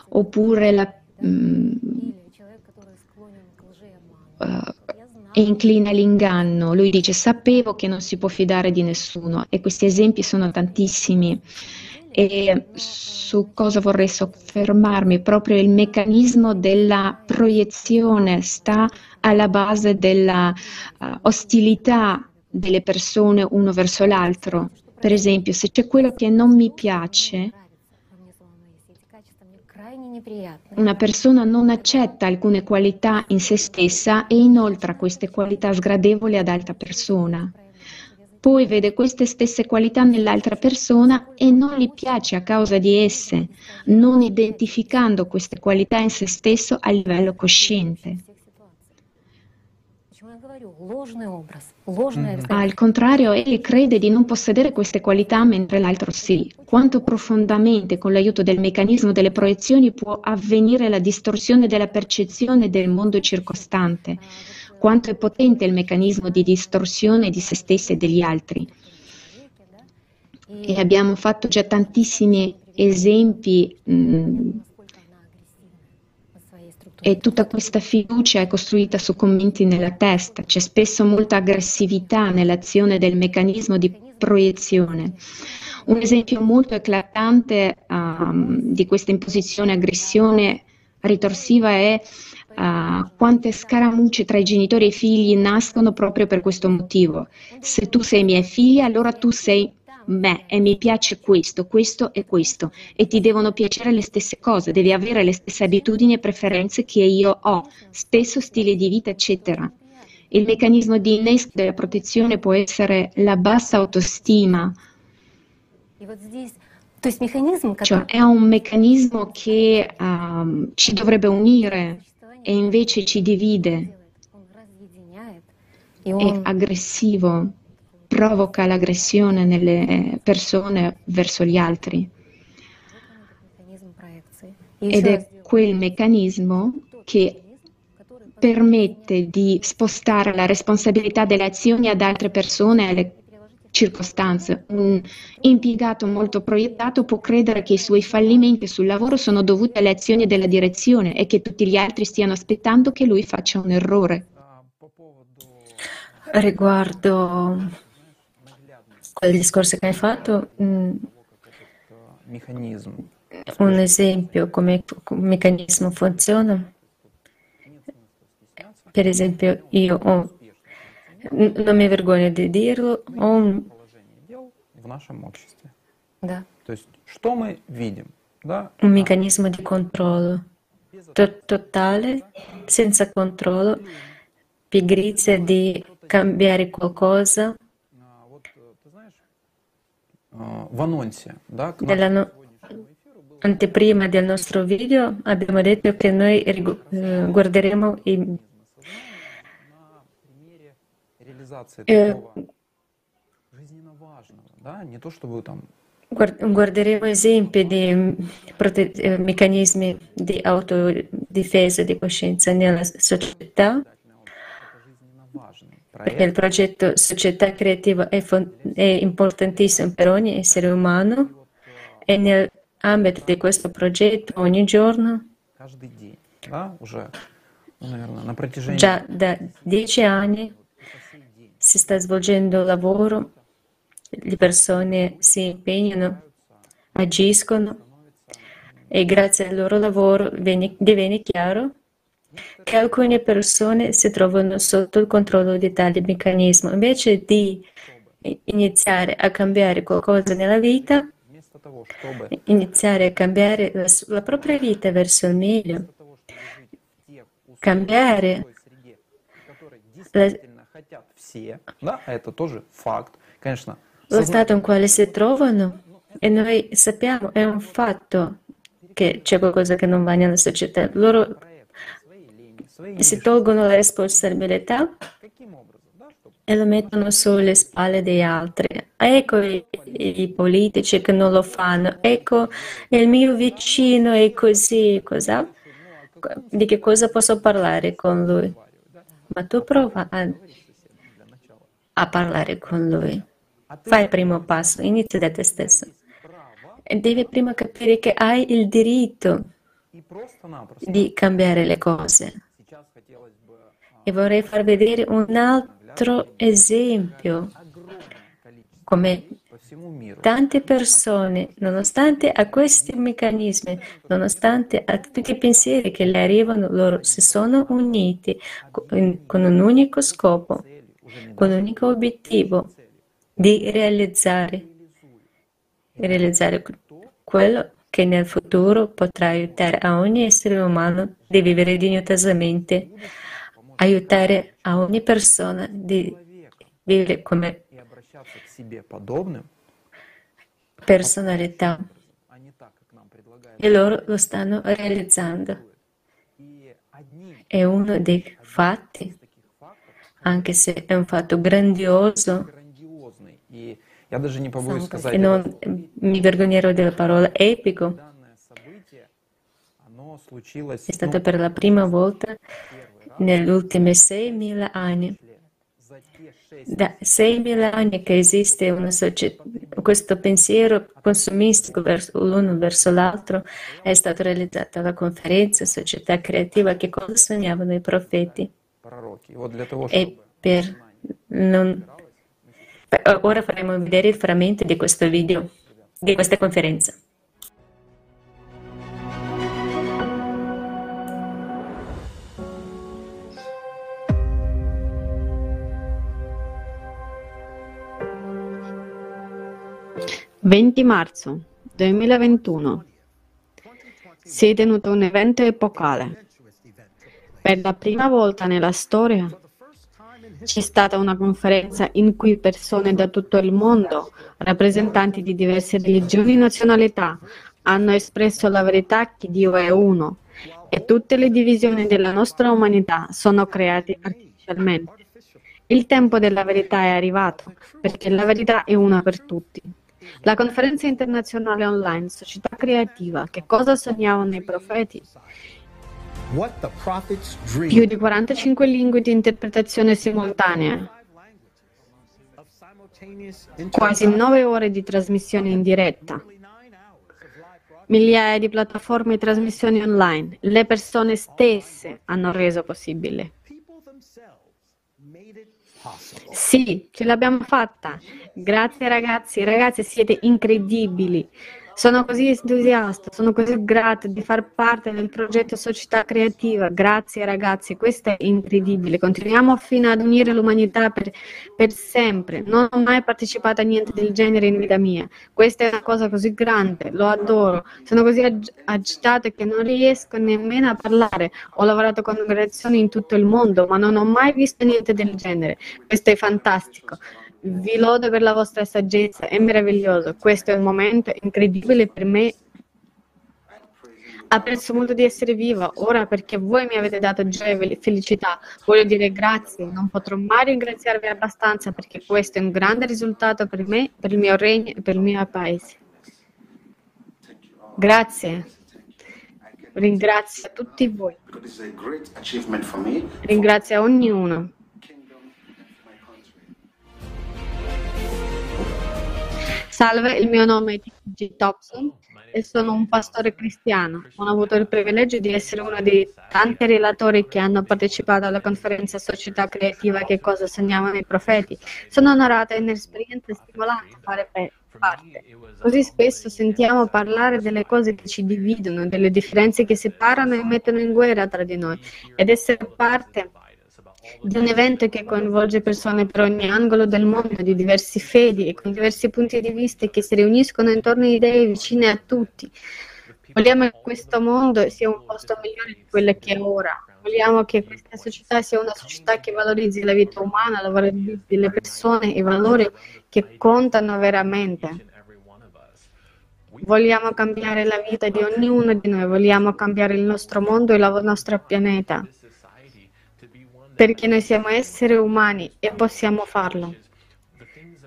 oppure la, mh, uh, è inclina all'inganno, lui dice sapevo che non si può fidare di nessuno e questi esempi sono tantissimi e su cosa vorrei soffermarmi, proprio il meccanismo della proiezione sta alla base della uh, ostilità delle persone uno verso l'altro. Per esempio, se c'è quello che non mi piace, una persona non accetta alcune qualità in se stessa e inoltre queste qualità sgradevoli ad altra persona poi vede queste stesse qualità nell'altra persona e non gli piace a causa di esse, non identificando queste qualità in se stesso a livello cosciente. Al contrario, egli crede di non possedere queste qualità mentre l'altro sì. Quanto profondamente con l'aiuto del meccanismo delle proiezioni può avvenire la distorsione della percezione del mondo circostante quanto è potente il meccanismo di distorsione di se stessi e degli altri. E abbiamo fatto già tantissimi esempi mh, e tutta questa fiducia è costruita su commenti nella testa, c'è spesso molta aggressività nell'azione del meccanismo di proiezione. Un esempio molto eclatante um, di questa imposizione aggressione ritorsiva è uh, quante scaramucce tra i genitori e i figli nascono proprio per questo motivo. Se tu sei mia figlia, allora tu sei me e mi piace questo, questo e questo e ti devono piacere le stesse cose, devi avere le stesse abitudini e preferenze che io ho, stesso stile di vita, eccetera. Il meccanismo di innesco della protezione può essere la bassa autostima. Cioè, è un meccanismo che um, ci dovrebbe unire e invece ci divide, è aggressivo, provoca l'aggressione nelle persone verso gli altri. Ed è quel meccanismo che permette di spostare la responsabilità delle azioni ad altre persone, alle circostanze. Un impiegato molto proiettato può credere che i suoi fallimenti sul lavoro sono dovuti alle azioni della direzione e che tutti gli altri stiano aspettando che lui faccia un errore. Riguardo quel discorso che hai fatto, mm, un esempio come il meccanismo funziona. Per esempio, io ho non mi vergogno di dirlo, он... в нашем обществе. Да. То есть, что мы видим? Да? Un meccanismo di controllo to- totale, senza controllo, pigrizia di cambiare qualcosa. В анонсе, да, к Della no- anteprima del nostro video abbiamo detto che noi eh, guarderemo i, eh, guarderemo esempi di prote- meccanismi di autodifesa di coscienza nella società perché il progetto società creativa è, fon- è importantissimo per ogni essere umano e nell'ambito di questo progetto ogni giorno già da dieci anni si sta svolgendo lavoro, le persone si impegnano, agiscono e grazie al loro lavoro diviene chiaro che alcune persone si trovano sotto il controllo di tale meccanismo. Invece di iniziare a cambiare qualcosa nella vita, iniziare a cambiare la, la propria vita verso il meglio, cambiare la, lo stato in quale si trovano e noi sappiamo, è un fatto che c'è qualcosa che non va nella società. Loro si tolgono la responsabilità e lo mettono sulle spalle degli altri. Ecco i, i, politici che non lo fanno, ecco il mio vicino è così, cosa? Di che cosa posso parlare con lui? Ma tu prova a, a parlare con lui. Fai il primo passo, inizia da te stesso. Devi prima capire che hai il diritto di cambiare le cose. E vorrei far vedere un altro esempio, come tante persone, nonostante a questi meccanismi, nonostante a tutti i pensieri che le arrivano, loro si sono uniti con un unico scopo, con un unico obiettivo di realizzare, realizzare quello che nel futuro potrà aiutare a ogni essere umano di vivere dignitosamente aiutare a ogni persona di vivere come personalità e loro lo stanno realizzando. È uno dei fatti, anche se è un fatto grandioso, e non mi vergognerò della parola epico, è stato per la prima volta negli ultimi 6.000 anni. Da 6.000 anni che esiste società, questo pensiero consumistico verso l'uno verso l'altro è stata realizzata la conferenza Società Creativa che cosa sognavano i profeti. E per non... Ora faremo vedere i frammenti di questo video, di questa conferenza. 20 marzo 2021 si è tenuto un evento epocale. Per la prima volta nella storia c'è stata una conferenza in cui persone da tutto il mondo, rappresentanti di diverse religioni e nazionalità, hanno espresso la verità che Dio è uno e tutte le divisioni della nostra umanità sono create artificialmente. Il tempo della verità è arrivato perché la verità è una per tutti. La conferenza internazionale online Società Creativa, che cosa sognavano i profeti? Più di 45 lingue di interpretazione simultanea. Quasi 9 ore di trasmissione in diretta. Migliaia di piattaforme di trasmissioni online. Le persone stesse hanno reso possibile. Sì, ce l'abbiamo fatta. Grazie ragazzi, ragazzi siete incredibili. Sono così entusiasta, sono così grata di far parte del progetto Società Creativa. Grazie ragazzi, questo è incredibile. Continuiamo fino ad unire l'umanità per, per, sempre. Non ho mai partecipato a niente del genere in vita mia. Questa è una cosa così grande, lo adoro. Sono così ag- agitata che non riesco nemmeno a parlare. Ho lavorato con congregazioni in tutto il mondo, ma non ho mai visto niente del genere. Questo è fantastico. Vi lodo per la vostra saggezza, è meraviglioso. Questo è un momento incredibile per me Apprezzo molto di essere viva ora perché voi mi avete dato gioia e felicità. Voglio dire grazie, non potrò mai ringraziarvi abbastanza perché questo è un grande risultato per me, per il mio regno e per il mio paese. Grazie. Ringrazio tutti voi. Ringrazio ognuno. Salve, il mio nome è T.G. Thompson e sono un pastore cristiano. Ho avuto il privilegio di essere uno dei tanti relatori che hanno partecipato alla conferenza Società Creativa Che cosa sognavano i profeti. Sono onorata e un'esperienza stimolante fare parte. Così spesso sentiamo parlare delle cose che ci dividono, delle differenze che separano e mettono in guerra tra di noi. Ed essere parte di un evento che coinvolge persone per ogni angolo del mondo, di diversi fedi e con diversi punti di vista che si riuniscono intorno a idee vicine a tutti. Vogliamo che questo mondo sia un posto migliore di quello che è ora. Vogliamo che questa società sia una società che valorizzi la vita umana, la valorizzi le persone, i valori che contano veramente. Vogliamo cambiare la vita di ognuno di noi, vogliamo cambiare il nostro mondo e il nostro pianeta perché noi siamo esseri umani e possiamo farlo.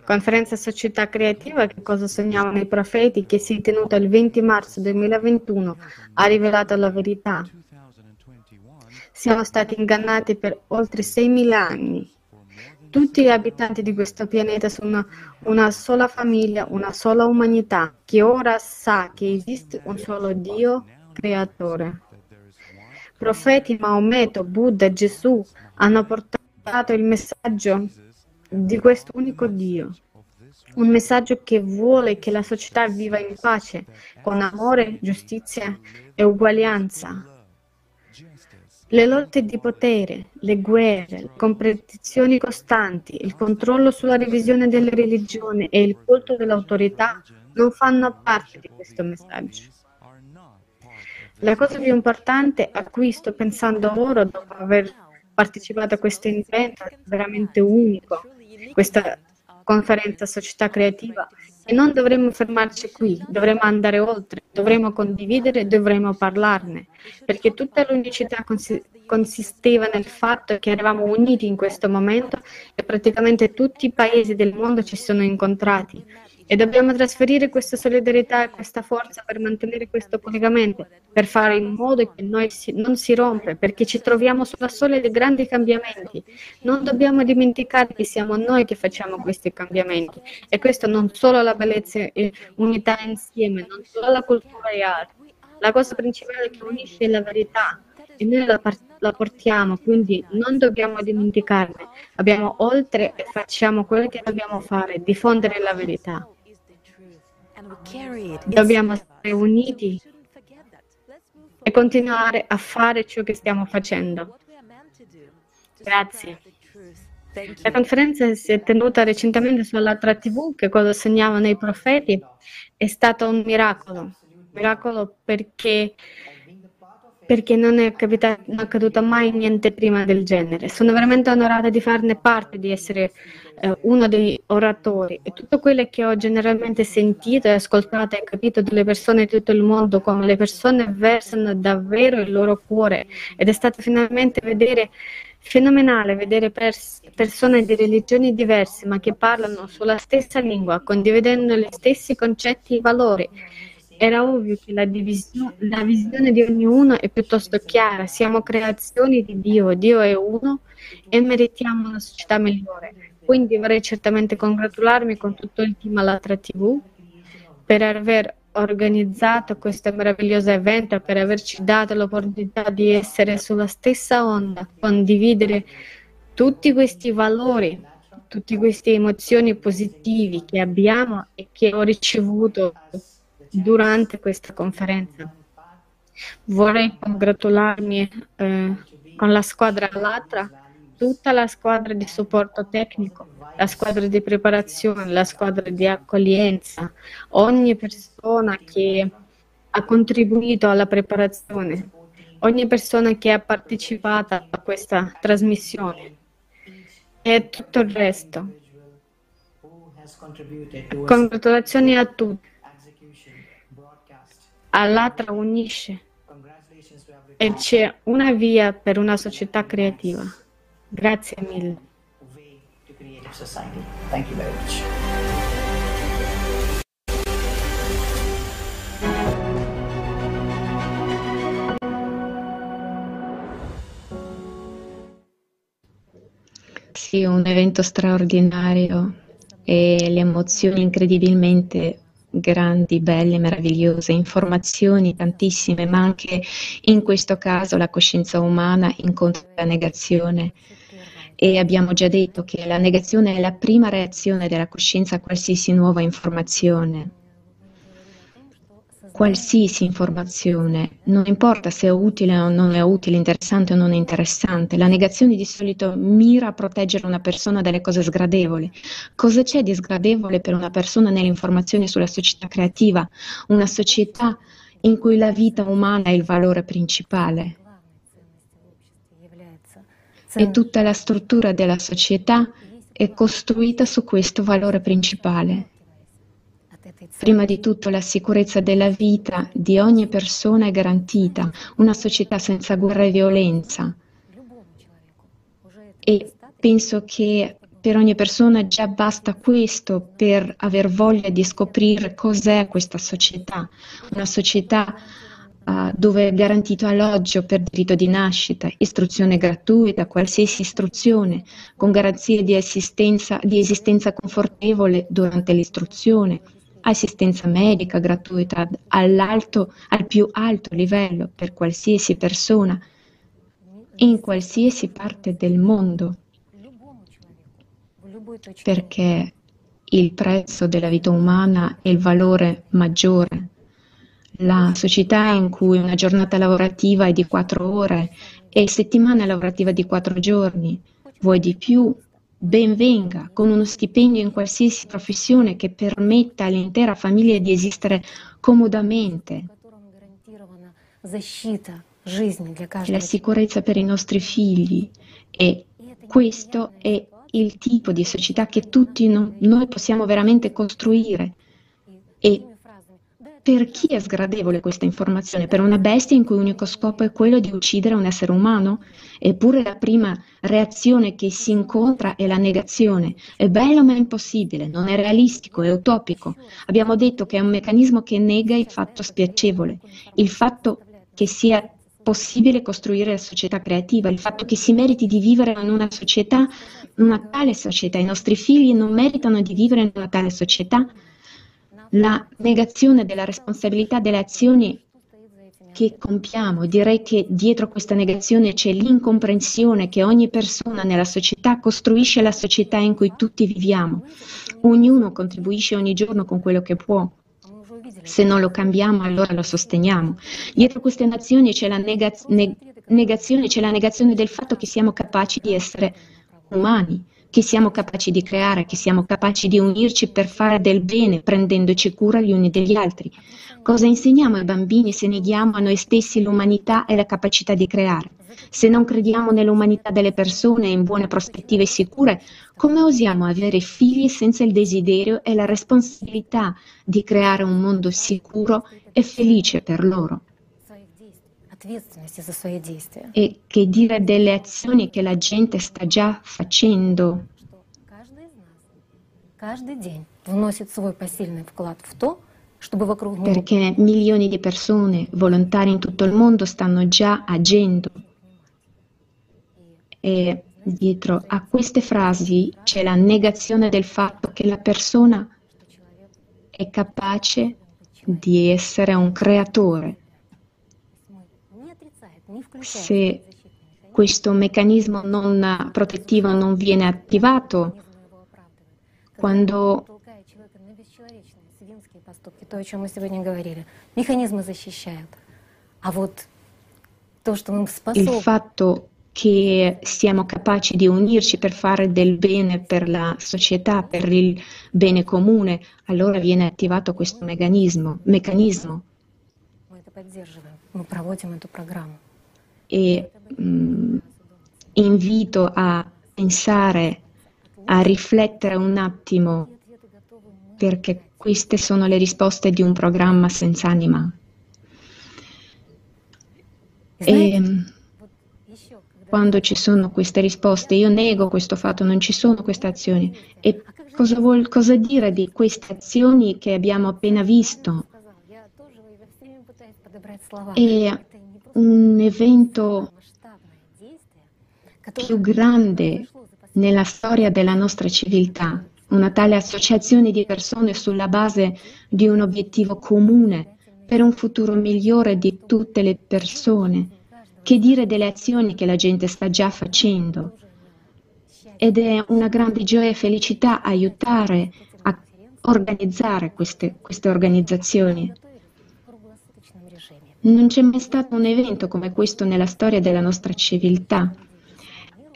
Conferenza Società Creativa, che cosa sognavano i profeti, che si è tenuta il 20 marzo 2021, ha rivelato la verità. Siamo stati ingannati per oltre 6.000 anni. Tutti gli abitanti di questo pianeta sono una sola famiglia, una sola umanità, che ora sa che esiste un solo Dio creatore profeti Maometto, Buddha, Gesù hanno portato il messaggio di questo unico Dio. Un messaggio che vuole che la società viva in pace, con amore, giustizia e uguaglianza. Le lotte di potere, le guerre, le competizioni costanti, il controllo sulla revisione delle religioni e il culto dell'autorità non fanno parte di questo messaggio. La cosa più importante a cui sto pensando ora, dopo aver partecipato a questo evento veramente unico, questa conferenza società creativa, che non dovremmo fermarci qui, dovremmo andare oltre, dovremmo condividere, dovremmo parlarne, perché tutta l'unicità consisteva nel fatto che eravamo uniti in questo momento e praticamente tutti i paesi del mondo ci sono incontrati e dobbiamo trasferire questa solidarietà e questa forza per mantenere questo collegamento, per fare in modo che noi si, non si rompa, perché ci troviamo sulla soglia dei grandi cambiamenti. Non dobbiamo dimenticare che siamo noi che facciamo questi cambiamenti. E questo non solo la bellezza e unità insieme, non solo la cultura e arte. La cosa principale che unisce è la verità e noi la, la, portiamo, quindi non dobbiamo dimenticarne. Abbiamo oltre e facciamo quello che dobbiamo fare, diffondere la verità. Dobbiamo stare uniti e continuare a fare ciò che stiamo facendo. Grazie. La conferenza si è tenuta recentemente sull'altra TV, che cosa segnavano i profeti, è stato un miracolo. Un miracolo perché perché non è, non è accaduto mai niente prima del genere. Sono veramente onorata di farne parte, di essere eh, uno dei oratori. E tutto quello che ho generalmente sentito e ascoltato e capito dalle persone di tutto il mondo, come le persone versano davvero il loro cuore. Ed è stato finalmente vedere fenomenale vedere pers- persone di religioni diverse ma che parlano sulla stessa lingua, condividendo gli stessi concetti e valori. Era ovvio che la, divisio- la visione di ognuno è piuttosto chiara, siamo creazioni di Dio, Dio è uno e meritiamo una società migliore. Quindi vorrei certamente congratularmi con tutto il team Alatra TV per aver organizzato questo meraviglioso evento, per averci dato l'opportunità di essere sulla stessa onda, condividere tutti questi valori, tutte queste emozioni positive che abbiamo e che ho ricevuto durante questa conferenza. Vorrei congratularmi eh, con la squadra Latra, tutta la squadra di supporto tecnico, la squadra di preparazione, la squadra di accoglienza, ogni persona che ha contribuito alla preparazione, ogni persona che ha partecipato a questa trasmissione e tutto il resto. Congratulazioni a tutti. All'altra unisce e c'è una via per una società creativa. Grazie mille. Thank you very much. Sì, un evento straordinario e le emozioni incredibilmente grandi, belle, meravigliose, informazioni tantissime, ma anche in questo caso la coscienza umana incontra la negazione. E abbiamo già detto che la negazione è la prima reazione della coscienza a qualsiasi nuova informazione qualsiasi informazione, non importa se è utile o non è utile, interessante o non interessante, la negazione di solito mira a proteggere una persona dalle cose sgradevoli. Cosa c'è di sgradevole per una persona nell'informazione sulla società creativa, una società in cui la vita umana è il valore principale? E tutta la struttura della società è costruita su questo valore principale. Prima di tutto la sicurezza della vita di ogni persona è garantita, una società senza guerra e violenza. E penso che per ogni persona già basta questo per aver voglia di scoprire cos'è questa società, una società dove è garantito alloggio per diritto di nascita, istruzione gratuita, qualsiasi istruzione, con garanzie di, di esistenza confortevole durante l'istruzione, assistenza medica gratuita al più alto livello per qualsiasi persona in qualsiasi parte del mondo, perché il prezzo della vita umana è il valore maggiore. La società in cui una giornata lavorativa è di quattro ore e settimana lavorativa di quattro giorni, vuoi di più, ben venga, con uno stipendio in qualsiasi professione che permetta all'intera famiglia di esistere comodamente. La sicurezza per i nostri figli. E questo è il tipo di società che tutti noi possiamo veramente costruire. E per chi è sgradevole questa informazione? Per una bestia in cui l'unico scopo è quello di uccidere un essere umano? Eppure la prima reazione che si incontra è la negazione. È bello ma è impossibile, non è realistico, è utopico. Abbiamo detto che è un meccanismo che nega il fatto spiacevole, il fatto che sia possibile costruire la società creativa, il fatto che si meriti di vivere in una società, una tale società. I nostri figli non meritano di vivere in una tale società la negazione della responsabilità delle azioni che compiamo. Direi che dietro questa negazione c'è l'incomprensione che ogni persona nella società costruisce la società in cui tutti viviamo. Ognuno contribuisce ogni giorno con quello che può. Se non lo cambiamo, allora lo sosteniamo. Dietro queste nazioni c'è la negaz- ne- negazione, c'è la negazione del fatto che siamo capaci di essere umani, che siamo capaci di creare, che siamo capaci di unirci per fare del bene, prendendoci cura gli uni degli altri. Cosa insegniamo ai bambini se neghiamo a noi stessi l'umanità e la capacità di creare? Se non crediamo nell'umanità delle persone e in buone prospettive sicure, come osiamo avere figli senza il desiderio e la responsabilità di creare un mondo sicuro e felice per loro? E che dire delle azioni che la gente sta già facendo? Perché milioni di persone, volontari in tutto il mondo, stanno già agendo. E dietro a queste frasi c'è la negazione del fatto che la persona è capace di essere un creatore se questo meccanismo non protettivo non viene attivato, quando то, о чем мы сегодня говорили. Механизмы защищают. А вот то, что мы способны... Il fatto che siamo capaci di unirci per fare del bene per la società, per il bene comune, allora viene attivato questo meccanismo. meccanismo. Мы это поддерживаем. Мы проводим эту программу e mh, mm, invito a pensare, a riflettere un attimo, perché queste sono le risposte di un programma senza anima. E quando ci sono queste risposte, io nego questo fatto, non ci sono queste azioni. E cosa vuol cosa dire di queste azioni che abbiamo appena visto? È un evento più grande nella storia della nostra civiltà, una tale associazione di persone sulla base di un obiettivo comune per un futuro migliore di tutte le persone. Che dire delle azioni che la gente sta già facendo? Ed è una grande gioia e felicità aiutare a organizzare queste, queste organizzazioni. Non c'è mai stato un evento come questo nella storia della nostra civiltà.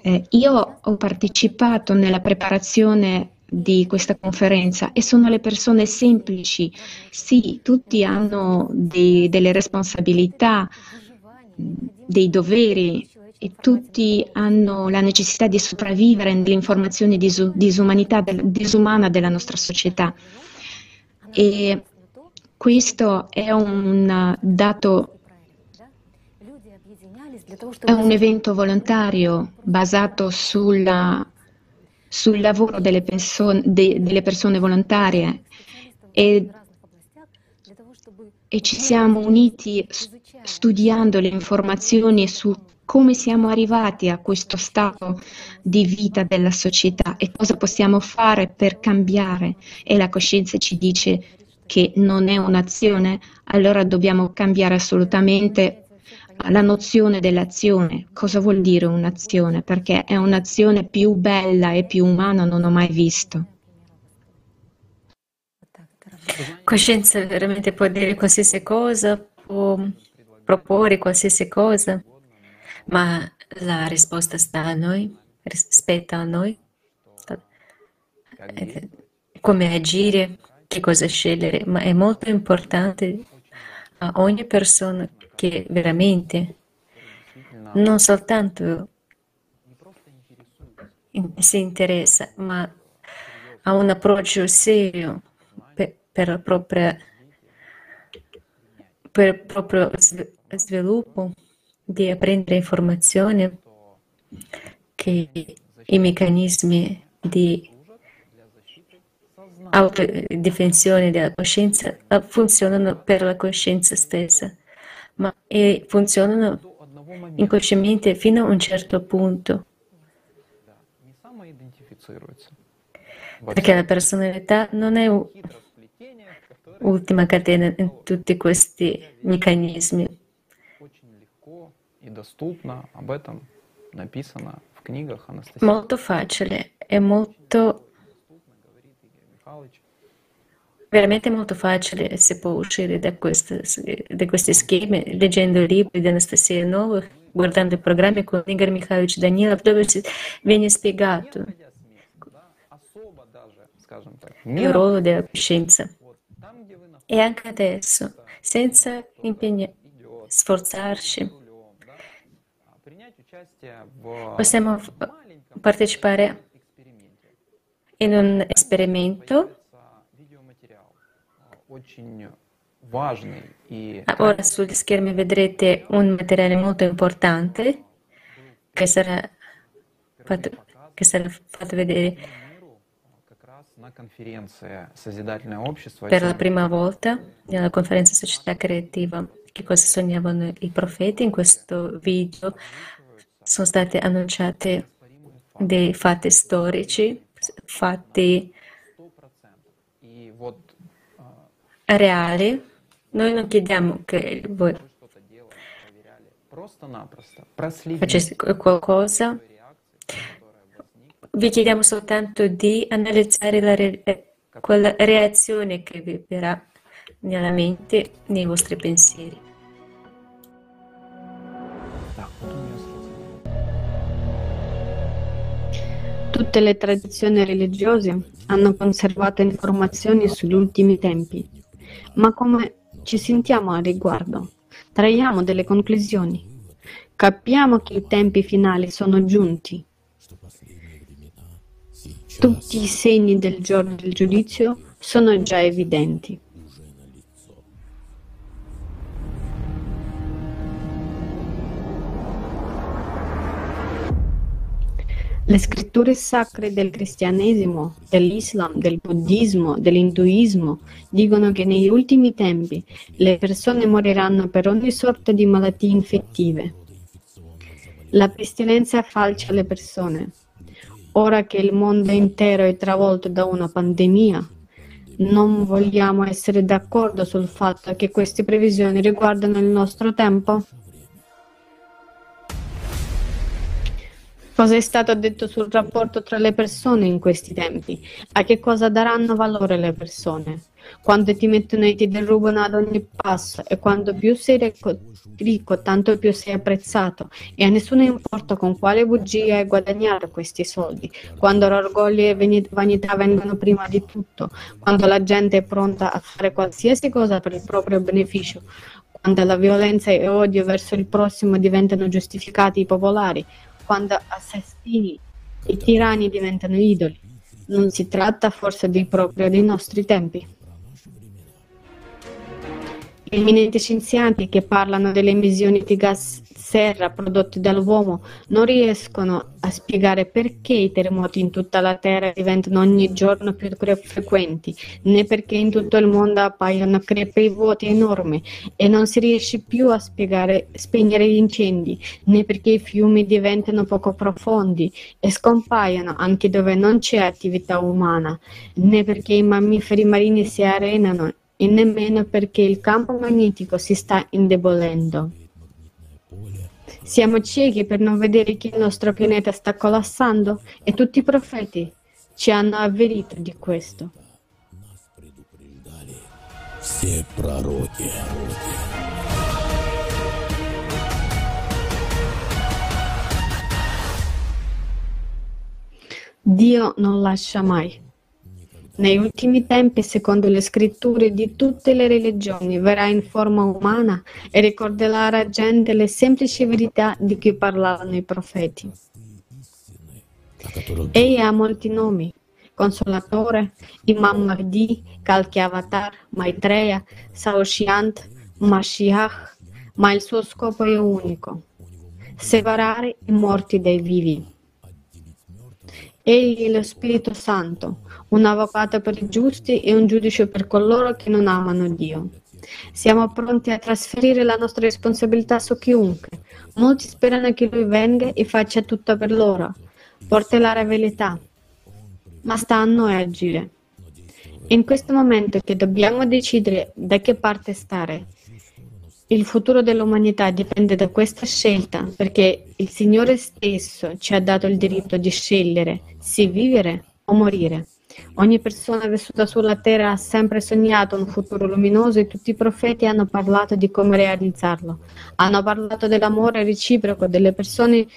Eh, io ho partecipato nella preparazione di questa conferenza e sono le persone semplici. Sì, tutti hanno dei, delle responsabilità, dei doveri e tutti hanno la necessità di sopravvivere nell'informazione disu- disumanità, disumana della nostra società. E questo è un dato è un evento volontario basato sulla, sul lavoro delle, perso- de- delle persone volontarie e, e, ci siamo uniti studiando le informazioni su come siamo arrivati a questo stato di vita della società e cosa possiamo fare per cambiare. E la coscienza ci dice che non è un'azione, allora dobbiamo cambiare assolutamente la nozione dell'azione. Cosa vuol dire un'azione? Perché è un'azione più bella e più umana non ho mai visto. Coscienza veramente può dire qualsiasi cosa, può proporre qualsiasi cosa, ma la risposta sta a noi, spetta a noi. Come agire, che cosa scegliere, ma è molto importante a ogni persona che veramente non soltanto si interessa, ma ha un approccio serio per, per, il proprio, per il proprio sviluppo, di apprendere informazioni, che i meccanismi di autodifensione della coscienza funzionano per la coscienza stessa ma e funzionano inconsciamente fino a un certo punto. Perché la personalità non è ultima catena in tutti questi meccanismi. Molto facile, è molto veramente molto facile, si può uscire da, queste, da questi schemi leggendo libri di Anastasia Nova, guardando i programmi con Igor Mikhailovich Danilov, dove viene spiegato il ruolo della coscienza. E anche adesso, senza impegno, sforzarci, possiamo partecipare in un esperimento Ora sugli schermi vedrete un materiale molto importante che sarà fatto, che sarà fatto vedere per la prima volta nella conferenza Società Creativa che cosa sognavano i profeti. In questo video sono stati annunciati dei fatti storici, fatti reali, noi non chiediamo che voi faceste qualcosa, vi chiediamo soltanto di analizzare re- quella reazione che vi verrà nella mente, nei vostri pensieri. Tutte le tradizioni religiose hanno conservato informazioni sugli ultimi tempi ma come ci sentiamo a riguardo? Traiamo delle conclusioni. Capiamo che i tempi finali sono giunti. Tutti i segni del giorno del giudizio sono già evidenti. Le scritture sacre del cristianesimo, dell'Islam, del buddismo, dell'induismo dicono che negli ultimi tempi le persone moriranno per ogni sorta di malattie infettive. La pestilenza falcia le persone. Ora che il mondo intero è travolto da una pandemia, non vogliamo essere d'accordo sul fatto che queste previsioni riguardano il nostro tempo? Cosa è stato detto sul rapporto tra le persone in questi tempi? A che cosa daranno valore le persone? Quando ti mettono e ti derubano ad ogni passo e quando più sei ricco, ricco, tanto più sei apprezzato. E a nessuno importa con quale bugia hai guadagnato questi soldi, quando l'orgoglio e vanità vengono prima di tutto, quando la gente è pronta a fare qualsiasi cosa per il proprio beneficio, quando la violenza e odio verso il prossimo diventano giustificati e popolari, quando assassini e tiranni diventano idoli. Non si tratta forse di proprio dei nostri tempi? Eminenti scienziati che parlano delle emissioni di gas serra prodotti dall'uomo non riescono a spiegare perché i terremoti in tutta la Terra diventano ogni giorno più frequenti, né perché in tutto il mondo appaiono crepe e vuoti enormi e non si riesce più a spiegare, spegnere gli incendi, né perché i fiumi diventano poco profondi e scompaiono anche dove non c'è attività umana, né perché i mammiferi marini si arenano e nemmeno perché il campo magnetico si sta indebolendo. Siamo ciechi per non vedere che il nostro pianeta sta collassando e tutti i profeti ci hanno avverito di questo. Dio non lascia mai. Nei ultimi tempi, secondo le scritture di tutte le religioni, verrà in forma umana e ricorderà alla gente le semplici verità di cui parlavano i profeti. Egli ha molti nomi, Consolatore, Imam Mahdi, Kalki Avatar, Maitreya, Saoshyant, Mashiach, ma il suo scopo è unico, separare i morti dai vivi. Egli è lo Spirito Santo, un avvocato per i giusti e un giudice per coloro che non amano Dio. Siamo pronti a trasferire la nostra responsabilità su chiunque. Molti sperano che lui venga e faccia tutto per loro, porti la verità, ma sta a noi agire. In questo momento che dobbiamo decidere da che parte stare, il futuro dell'umanità dipende da questa scelta perché il Signore stesso ci ha dato il diritto di scegliere se vivere o morire. Ogni persona vissuta sulla terra ha sempre sognato un futuro luminoso e tutti i profeti hanno parlato di come realizzarlo. Hanno parlato dell'amore reciproco delle persone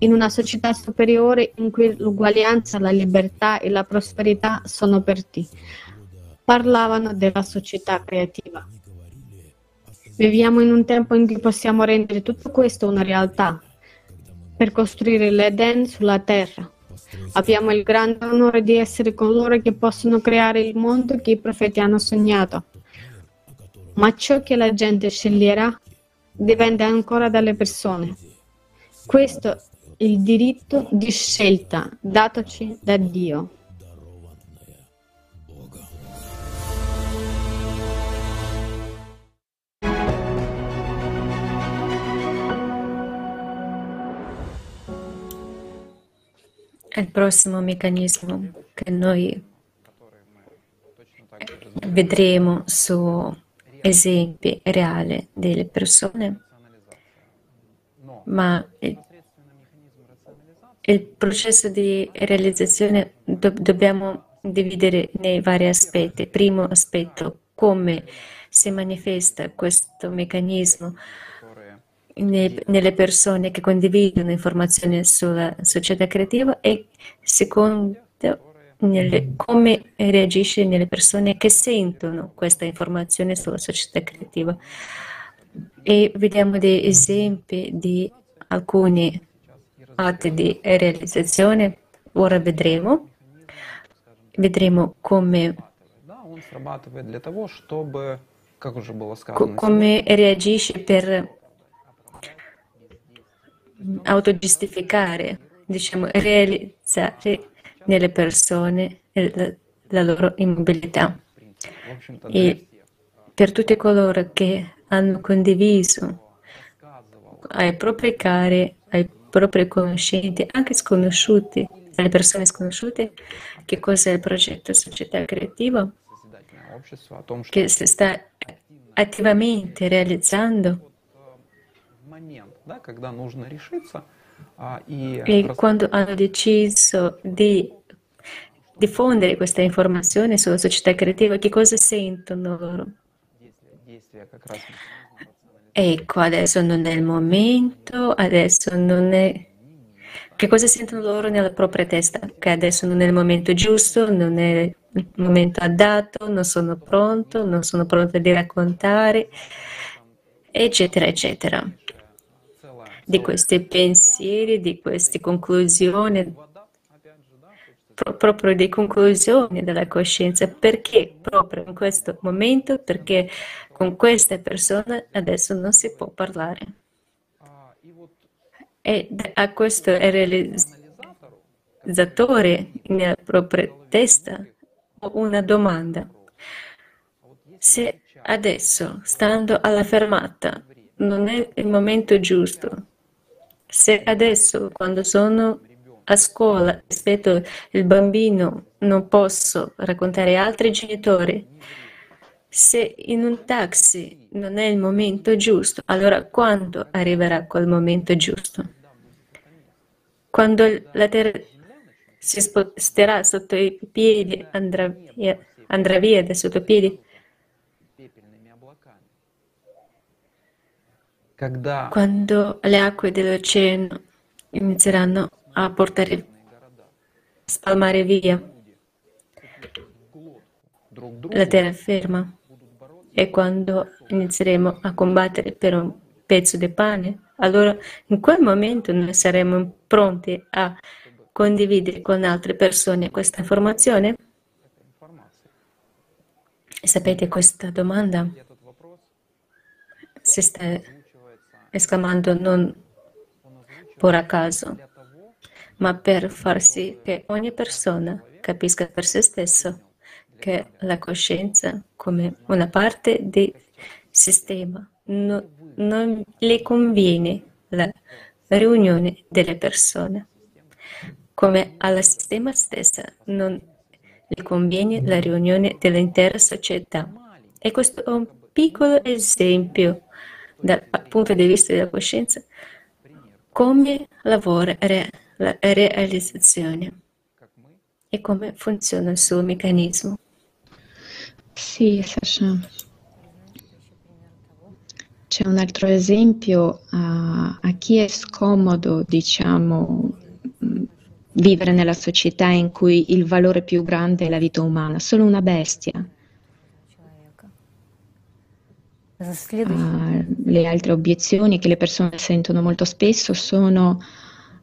in una società superiore in cui l'uguaglianza, la libertà e la prosperità sono aperti. Parlavano della società creativa. Viviamo in un tempo in cui possiamo rendere tutto questo una realtà per costruire l'Eden sulla terra. Abbiamo il grande onore di essere coloro che possono creare il mondo che i profeti hanno sognato. Ma ciò che la gente sceglierà dipende ancora dalle persone. Questo è il diritto di scelta datoci da Dio. Il prossimo meccanismo che noi vedremo su esempi reali delle persone, ma il, il processo di realizzazione do, dobbiamo dividere nei vari aspetti. Primo aspetto, come si manifesta questo meccanismo nelle persone che condividono informazioni sulla società creativa e secondo nelle, come reagisce nelle persone che sentono questa informazione sulla società creativa. E vediamo degli esempi di alcuni atti di realizzazione. Ora vedremo. Vedremo come, come reagisce per autogiustificare, diciamo, reali- realizzare nelle persone la, la loro immobilità. E per tutti coloro che hanno condiviso ai propri cari, ai propri conoscenti, anche sconosciuti, alle persone sconosciute, che cosa è il progetto Società Creativa, che si sta attivamente realizzando. E quando hanno deciso di diffondere questa informazione sulla società creativa, che cosa sentono loro? Ecco, adesso non è il momento, adesso non è... Che cosa sentono loro nella propria testa? Che adesso non è il momento giusto, non è il momento adatto, non sono pronto, non sono pronto di raccontare, eccetera, eccetera. Di questi pensieri, di queste conclusioni, proprio di conclusione della coscienza. Perché proprio in questo momento? Perché con queste persone adesso non si può parlare. E a questo realizzatore nella propria testa ho una domanda. Se adesso, stando alla fermata, non è il momento giusto, se adesso, quando sono a scuola rispetto il bambino non posso raccontare altri genitori, se in un taxi non è il momento giusto, allora quando arriverà quel momento giusto? Quando la terra si sposterà sotto i piedi, andrà via, andrà via da sotto i piedi? Quando le acque dell'oceano inizieranno a portare, spalmare via la terraferma e quando inizieremo a combattere per un pezzo di pane, allora in quel momento noi saremo pronti a condividere con altre persone questa informazione? Sapete questa domanda si sta esclamando non per caso ma per far sì che ogni persona capisca per se stesso che la coscienza come una parte del sistema no, non le conviene la riunione delle persone, come al sistema stesso non le conviene la riunione dell'intera società. E questo è un piccolo esempio dal punto di vista della coscienza come lavora la realizzazione e come funziona il suo meccanismo. Sì, Sasha. C'è un altro esempio a, a chi è scomodo, diciamo, vivere nella società in cui il valore più grande è la vita umana, solo una bestia. Uh, le altre obiezioni che le persone sentono molto spesso sono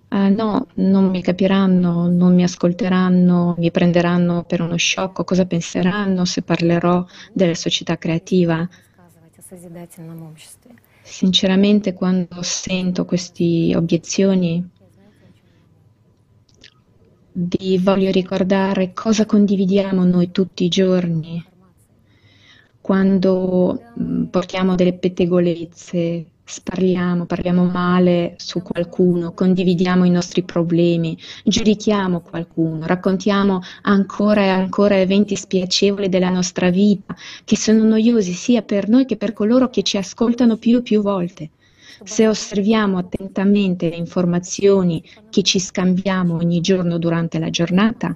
Uh, no, non mi capiranno, non mi ascolteranno, mi prenderanno per uno sciocco, cosa penseranno se parlerò della società creativa? Sinceramente, quando sento queste obiezioni, vi voglio ricordare cosa condividiamo noi tutti i giorni, quando mm, portiamo delle pettegolezze, Sparliamo, parliamo male su qualcuno, condividiamo i nostri problemi, giudichiamo qualcuno, raccontiamo ancora e ancora eventi spiacevoli della nostra vita che sono noiosi sia per noi che per coloro che ci ascoltano più e più volte. Se osserviamo attentamente le informazioni che ci scambiamo ogni giorno durante la giornata,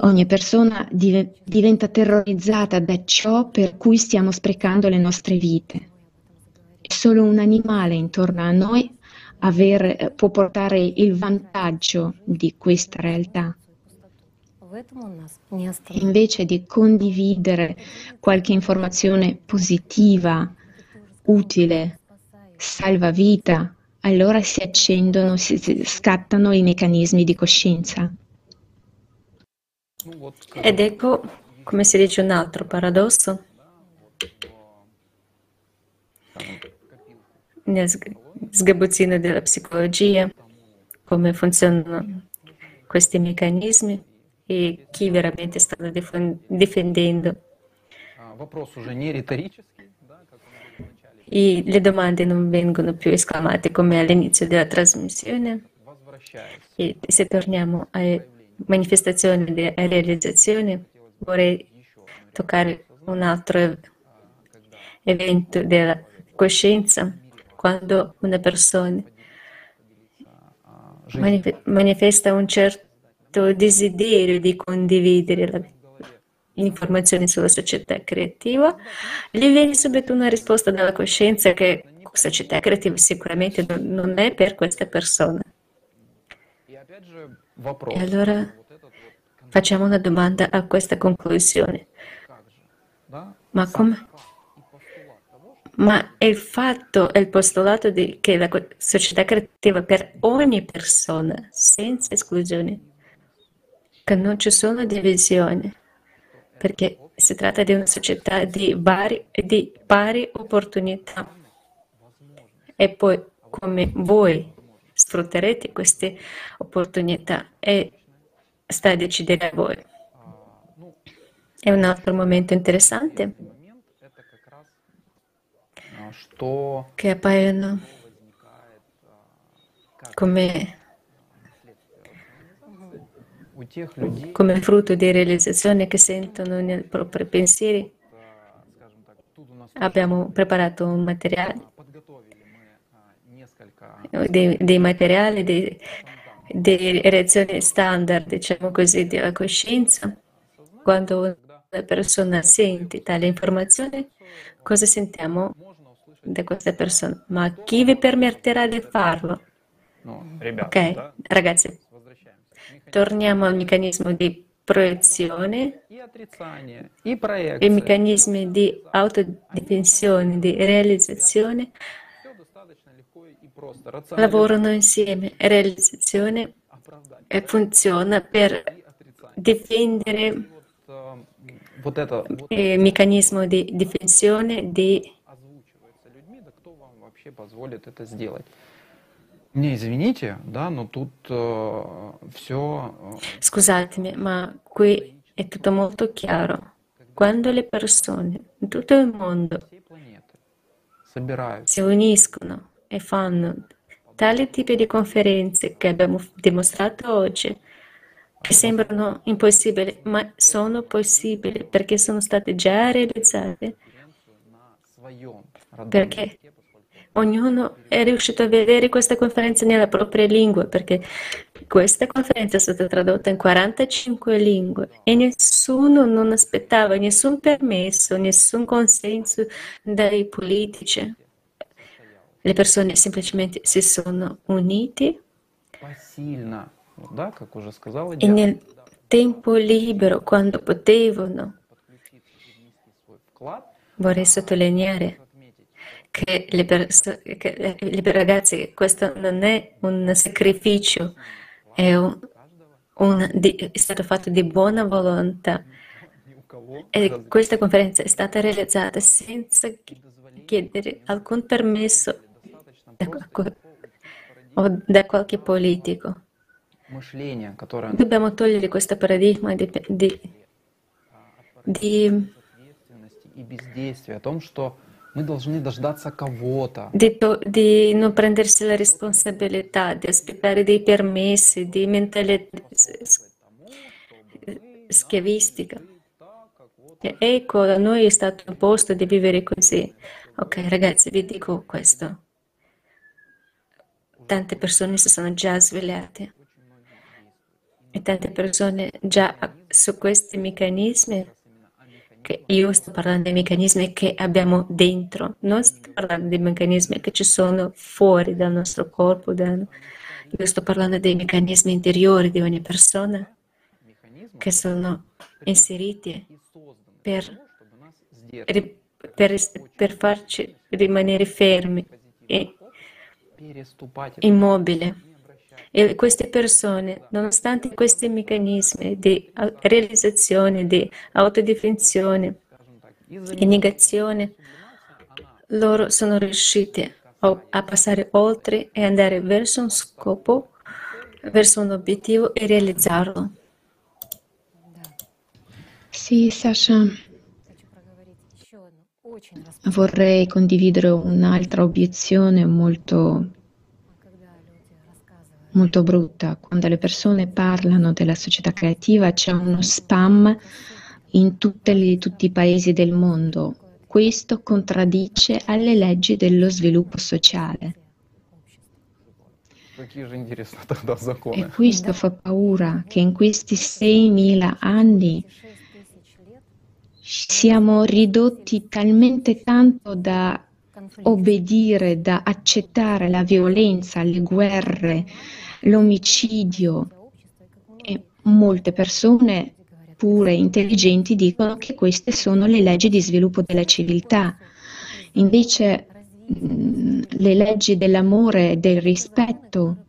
ogni persona diventa terrorizzata da ciò per cui stiamo sprecando le nostre vite solo un animale intorno a noi aver, può portare il vantaggio di questa realtà. Invece di condividere qualche informazione positiva, utile, salva vita, allora si accendono, si scattano i meccanismi di coscienza. Ed ecco, come si dice un altro paradosso, nel sgabuzzino della psicologia, come funzionano questi meccanismi e chi veramente sta difendendo. E le domande non vengono più esclamate come all'inizio della trasmissione. E se torniamo alle manifestazioni di realizzazione, vorrei toccare un altro evento della coscienza, quando una persona manifesta un certo desiderio di condividere informazioni sulla società creativa, gli viene subito una risposta dalla coscienza che società creativa sicuramente non è per questa persona. E allora facciamo una domanda a questa conclusione. Ma come? Ma il fatto è il postulato di che la società creativa per ogni persona, senza esclusione, che non ci sono divisioni, perché si tratta di una società di, vari, di pari opportunità. E poi come voi sfrutterete queste opportunità e sta a decidere a voi. È un altro momento interessante che appaiono come, come frutto di realizzazione che sentono nei propri pensieri. Abbiamo preparato un materiale, dei, dei materiali, dei, delle reazioni standard, diciamo così, della coscienza. Quando una persona sente tale informazione, cosa sentiamo? da questa persona, ma chi vi permetterà di farlo? Ok, ragazzi, torniamo al meccanismo di proiezione, i meccanismi di autodifensione, di realizzazione lavorano insieme, realizzazione e funziona per difendere il eh, meccanismo di difensione di Scusatemi, ma qui è tutto molto chiaro. Quando le persone in tutto il mondo si uniscono e fanno tali tipi di conferenze che abbiamo dimostrato oggi, che sembrano impossibili, ma sono possibili perché sono state già realizzate. Perché ognuno è riuscito a vedere questa conferenza nella propria lingua, perché questa conferenza è stata tradotta in 45 lingue e nessuno non aspettava nessun permesso, nessun consenso dai politici. Le persone semplicemente si sono unite. E nel tempo libero, quando potevano, vorrei sottolineare che le, perso- che le ragazze, questo non è un sacrificio, è, un, un, di, è stato fatto di buona volontà. E questa conferenza è stata realizzata senza chiedere alcun permesso da, o da qualche politico. Dobbiamo togliere questo paradigma di, di, di di, non prendersi la responsabilità, di aspettare dei permessi, di mentalità schiavistica. E ecco, a noi è stato imposto di vivere così. Ok, ragazzi, vi dico questo. Tante persone si sono già svegliate. E tante persone già su questi meccanismi io sto parlando dei meccanismi che abbiamo dentro, non sto parlando dei meccanismi che ci sono fuori dal nostro corpo, dal... io sto parlando dei meccanismi interiori di ogni persona che sono inseriti per, per, per farci rimanere fermi immobili. E queste persone, nonostante questi meccanismi di realizzazione, di autodifensione e negazione, loro sono riusciti a passare oltre e andare verso un scopo verso un obiettivo e realizzarlo. Sì, Sasha, vorrei condividere un'altra obiezione molto, molto brutta. Quando le persone parlano della società creativa c'è uno spam in le, tutti i paesi del mondo. Questo contraddice alle leggi dello sviluppo sociale. E questo fa paura che in questi 6.000 anni siamo ridotti talmente tanto da obbedire, da accettare la violenza, le guerre, l'omicidio e molte persone pure intelligenti dicono che queste sono le leggi di sviluppo della civiltà. Invece le leggi dell'amore e del rispetto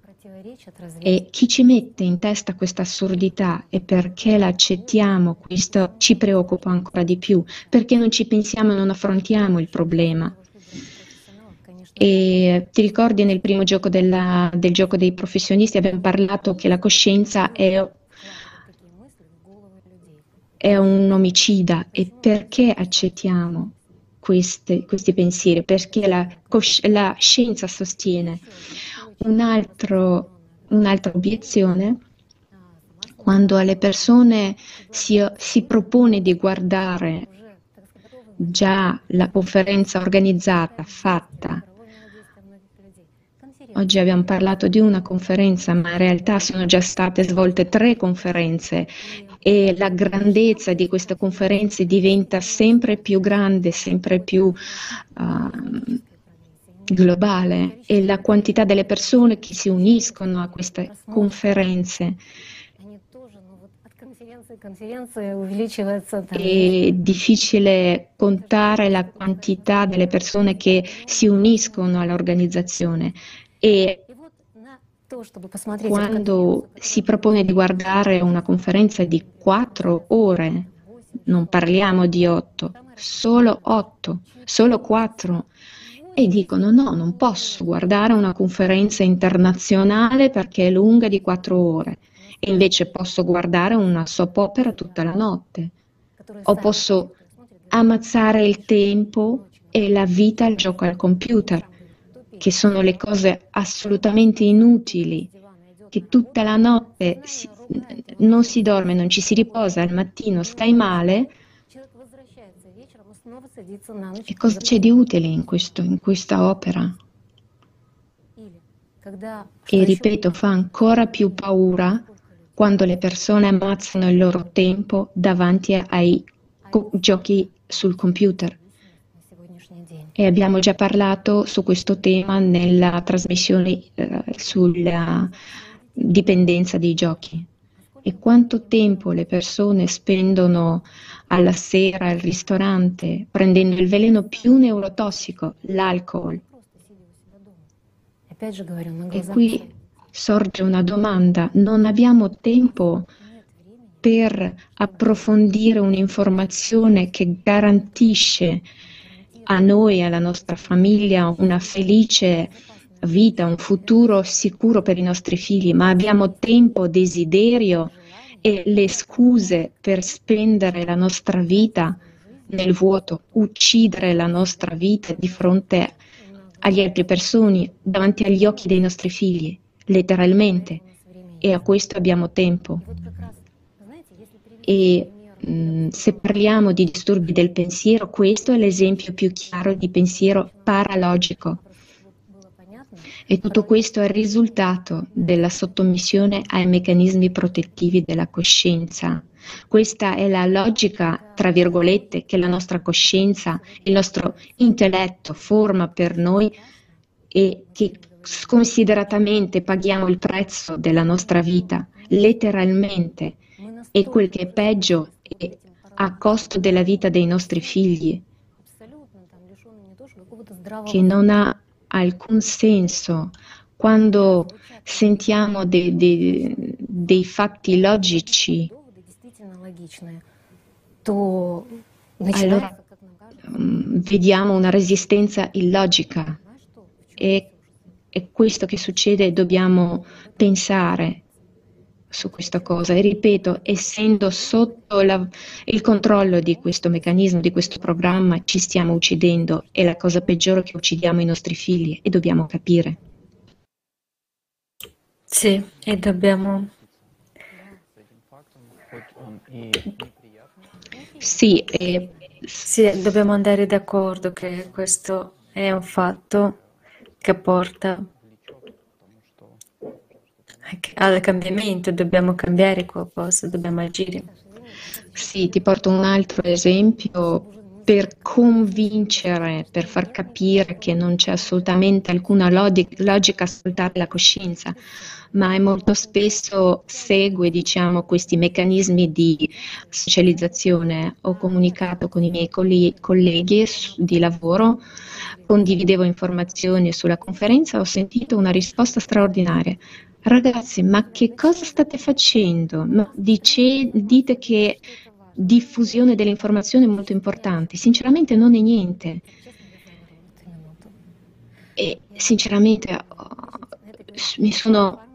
e chi ci mette in testa questa assurdità e perché la accettiamo, questo ci preoccupa ancora di più, perché non ci pensiamo e non affrontiamo il problema. E ti ricordi nel primo gioco della, del gioco dei professionisti abbiamo parlato che la coscienza è, è un omicida e perché accettiamo queste, questi pensieri? Perché la, la scienza sostiene un altro un'altra obiezione, quando alle persone si, si propone di guardare già la conferenza organizzata, fatta, Oggi abbiamo parlato di una conferenza, ma in realtà sono già state svolte tre conferenze e la grandezza di queste conferenze diventa sempre più grande, sempre più uh, globale e la quantità delle persone che si uniscono a queste conferenze. È difficile contare la quantità delle persone che si uniscono all'organizzazione e quando si propone di guardare una conferenza di quattro ore, non parliamo di otto, solo otto, solo quattro, e dicono no, non posso guardare una conferenza internazionale perché è lunga di quattro ore. E invece posso guardare una soap opera tutta la notte. O posso ammazzare il tempo e la vita al gioco al computer, che sono le cose assolutamente inutili, che tutta la notte si, non si dorme, non ci si riposa, al mattino stai male e cosa c'è di utile in, questo, in questa opera? E ripeto, fa ancora più paura quando le persone ammazzano il loro tempo davanti ai giochi sul computer. E abbiamo già parlato su questo tema nella trasmissione eh, sulla dipendenza dei giochi. E quanto tempo le persone spendono alla sera al ristorante, prendendo il veleno più neurotossico, l'alcol. E qui sorge una domanda, non abbiamo tempo per approfondire un'informazione che garantisce a noi e alla nostra famiglia una felice vita, un futuro sicuro per i nostri figli, ma abbiamo tempo, desiderio e le scuse per spendere la nostra vita nel vuoto, uccidere la nostra vita di fronte agli altri persone, davanti agli occhi dei nostri figli, letteralmente. E a questo abbiamo tempo. E mh, mm, se parliamo di disturbi del pensiero, questo è l'esempio più chiaro di pensiero paralogico e tutto questo è il risultato della sottomissione ai meccanismi protettivi della coscienza. Questa è la logica, tra virgolette, che la nostra coscienza, il nostro intelletto forma per noi e che sconsideratamente paghiamo il prezzo della nostra vita, letteralmente, e quel che è peggio è a costo della vita dei nostri figli, che non ha alcun senso. Quando sentiamo de, de, dei fatti logici. Allora mm, vediamo una resistenza illogica. E è questo che succede, dobbiamo pensare su questa cosa e ripeto, essendo sotto la, il controllo di questo meccanismo, di questo programma, ci stiamo uccidendo. È la cosa peggiore che uccidiamo i nostri figli e dobbiamo capire. Sì, e dobbiamo... Sì, e... sì, dobbiamo andare d'accordo che questo è un fatto che porta al cambiamento, dobbiamo cambiare qualcosa, dobbiamo agire. Sì, ti porto un altro esempio per convincere, per far capire che non c'è assolutamente alcuna logica a ascoltare la coscienza, ma molto spesso segue diciamo, questi meccanismi di socializzazione. Ho comunicato con i miei colleghi di lavoro, condividevo informazioni sulla conferenza, ho sentito una risposta straordinaria. Ragazzi, ma che cosa state facendo? Dice, dite che diffusione delle informazioni è molto importante. Sinceramente non è niente. E sinceramente oh, mi sono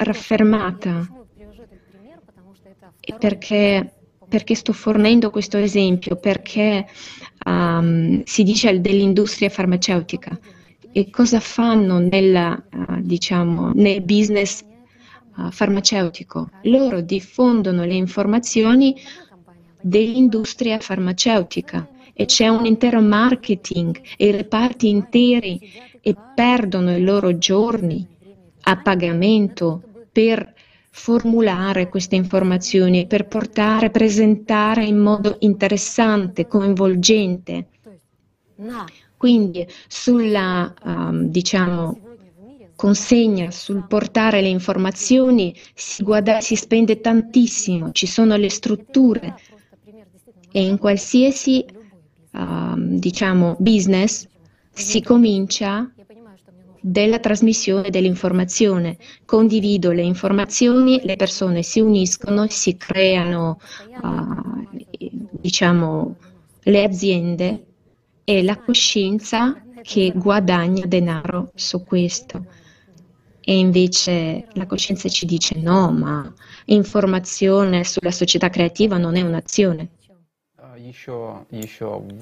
raffermata. Perché, perché sto fornendo questo esempio, perché um, si dice dell'industria farmaceutica. E cosa fanno nella, uh, diciamo, nel business uh, farmaceutico. Loro diffondono le informazioni dell'industria farmaceutica e c'è un intero marketing e reparti interi e perdono i loro giorni a pagamento per formulare queste informazioni, per portare, presentare in modo interessante, coinvolgente. Quindi sulla, um, diciamo, consegna, sul portare le informazioni si, guada- si spende tantissimo, ci sono le strutture e in qualsiasi, um, diciamo, business si comincia della trasmissione dell'informazione. Condivido le informazioni, le persone si uniscono, si creano, uh, diciamo, le aziende è la coscienza che guadagna denaro su questo. E invece la coscienza ci dice no, ma informazione sulla società creativa non è un'azione.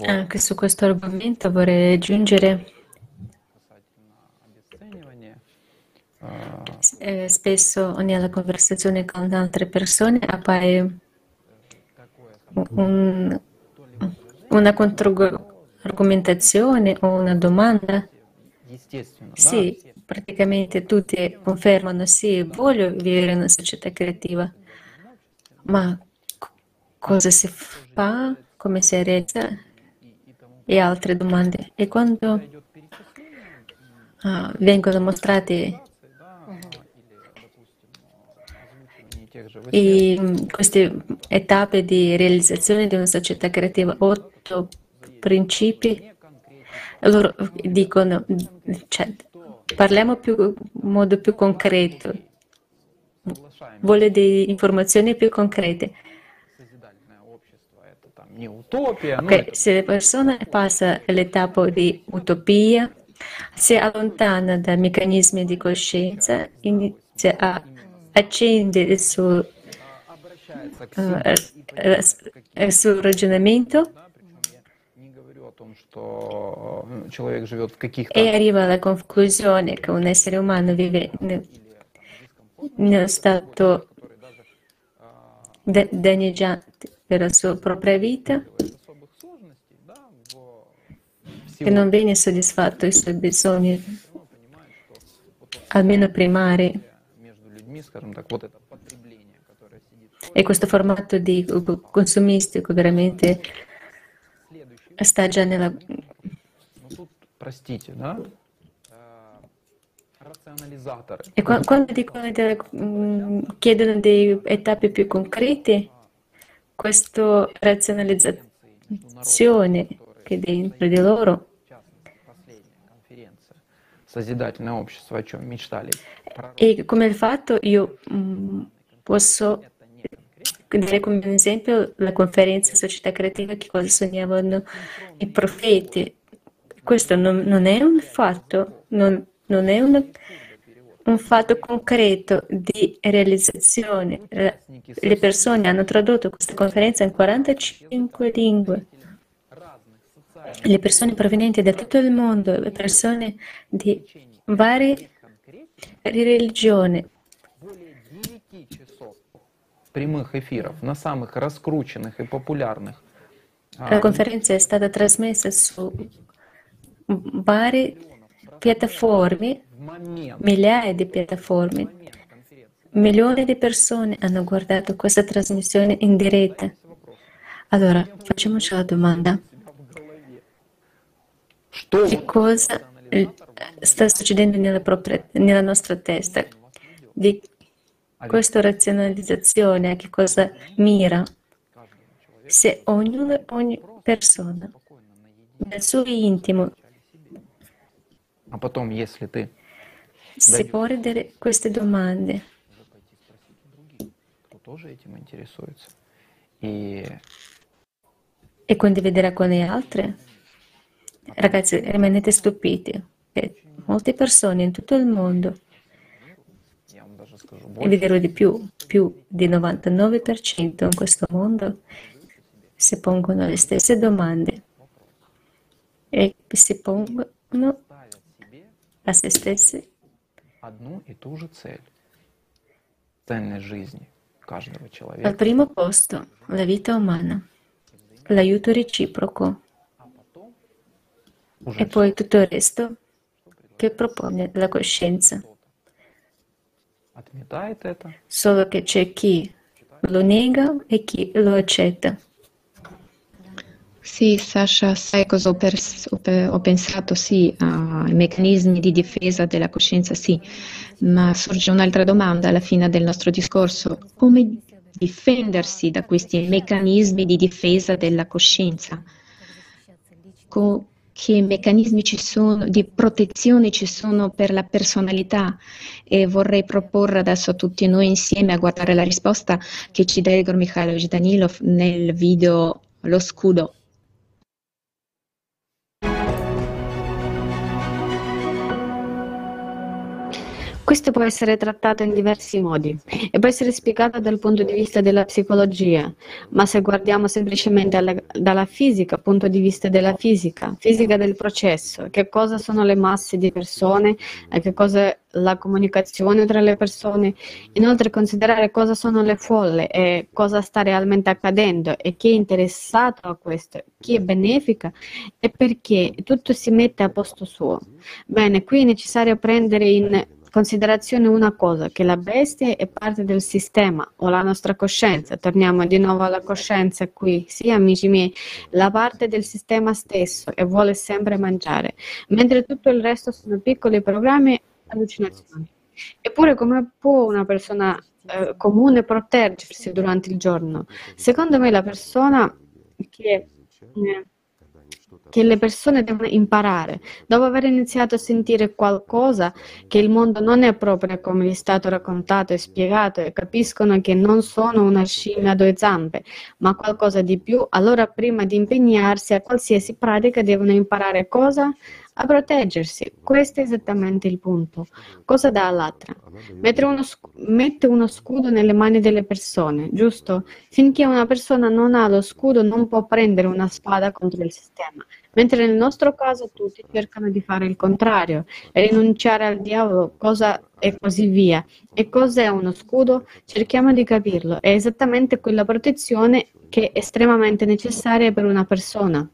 Anche su questo argomento vorrei aggiungere eh, spesso nella conversazione con altre persone appare un, una contro, argomentazione o una domanda? Sì, praticamente tutti confermano sì, voglio vivere in una società creativa, ma cosa si fa, come si realizza e altre domande. E quando ah, vengono mostrate i, queste tappe di realizzazione di una società creativa, otto principi, loro dicono, cioè, parliamo più, in modo più concreto, vuole delle informazioni più concrete. Okay, se la persona passa all'etapa di utopia, si allontana dai meccanismi di coscienza, inizia a accendere il suo, uh, il suo ragionamento e arriva alla conclusione che un essere umano vive nello stato danneggiante per la sua propria vita, che non viene soddisfatto i suoi bisogni, almeno primari. E questo formato di consumistico veramente sta già nella... E quando dicono de, mm, chiedono delle tappe più concrete, questa razionalizzazione che è dentro di loro e come il fatto io posso dare come esempio la conferenza Società Creativa che cosa sognavano i profeti. Questo non, non è un fatto, non, non è una, un fatto concreto di realizzazione. Le persone hanno tradotto questa conferenza in 45 lingue le persone provenienti da tutto il mondo, le persone di varie religioni. La conferenza è stata trasmessa su varie piattaforme, migliaia di piattaforme. Milioni di persone hanno guardato questa trasmissione in diretta. Allora, facciamoci la domanda che cosa sta succedendo nella, propria, nella nostra testa, di questa razionalizzazione, a che cosa mira. Se ognuno, ogni persona nel suo intimo si può ridere queste domande. E condividerà con gli altri? Ragazzi, rimanete stupiti che molte persone in tutto il mondo, e vi dirò di più, più di 99% in questo mondo, si pongono le stesse domande e si pongono a se stessi al primo posto la vita umana, l'aiuto reciproco e poi tutto il resto che propone la coscienza. Solo che c'è chi lo nega e chi lo accetta. Sì, Sasha, sai cosa ho, pers- ho pensato? Sì, ai meccanismi di difesa della coscienza, sì, ma sorge un'altra domanda alla fine del nostro discorso. Come difendersi da questi meccanismi di difesa della coscienza? Co- che meccanismi ci sono di protezione ci sono per la personalità. E vorrei proporre adesso a tutti noi insieme a guardare la risposta che ci dà Igor Mikhailovich Danilov nel video Lo scudo Questo può essere trattato in diversi modi e può essere spiegato dal punto di vista della psicologia, ma se guardiamo semplicemente alla, dalla fisica, punto di vista della fisica, fisica del processo, che cosa sono le masse di persone che cosa è la comunicazione tra le persone, inoltre considerare cosa sono le folle e cosa sta realmente accadendo e chi è interessato a questo, chi è benefica e perché tutto si mette a posto suo. Bene, qui è necessario prendere in considerazione una cosa, che la bestia è parte del sistema o la nostra coscienza. Torniamo di nuovo alla coscienza qui, sì amici miei, la parte del sistema stesso e vuole sempre mangiare, mentre tutto il resto sono piccoli programmi e allucinazioni. Eppure come può una persona eh, comune proteggersi durante il giorno? Secondo me la persona che... Eh, che le persone devono imparare. Dopo aver iniziato a sentire qualcosa, che il mondo non è proprio come gli è stato raccontato e spiegato e capiscono che non sono una scimmia a due zampe, ma qualcosa di più, allora prima di impegnarsi a qualsiasi pratica devono imparare cosa? A proteggersi. Questo è esattamente il punto. Cosa dà all'altra? Uno, mette uno scudo nelle mani delle persone, giusto? Finché una persona non ha lo scudo non può prendere una spada contro il sistema. Mentre nel nostro caso tutti cercano di fare il contrario, rinunciare al diavolo, cosa e così via. E cos'è uno scudo? Cerchiamo di capirlo. È esattamente quella protezione che è estremamente necessaria per una persona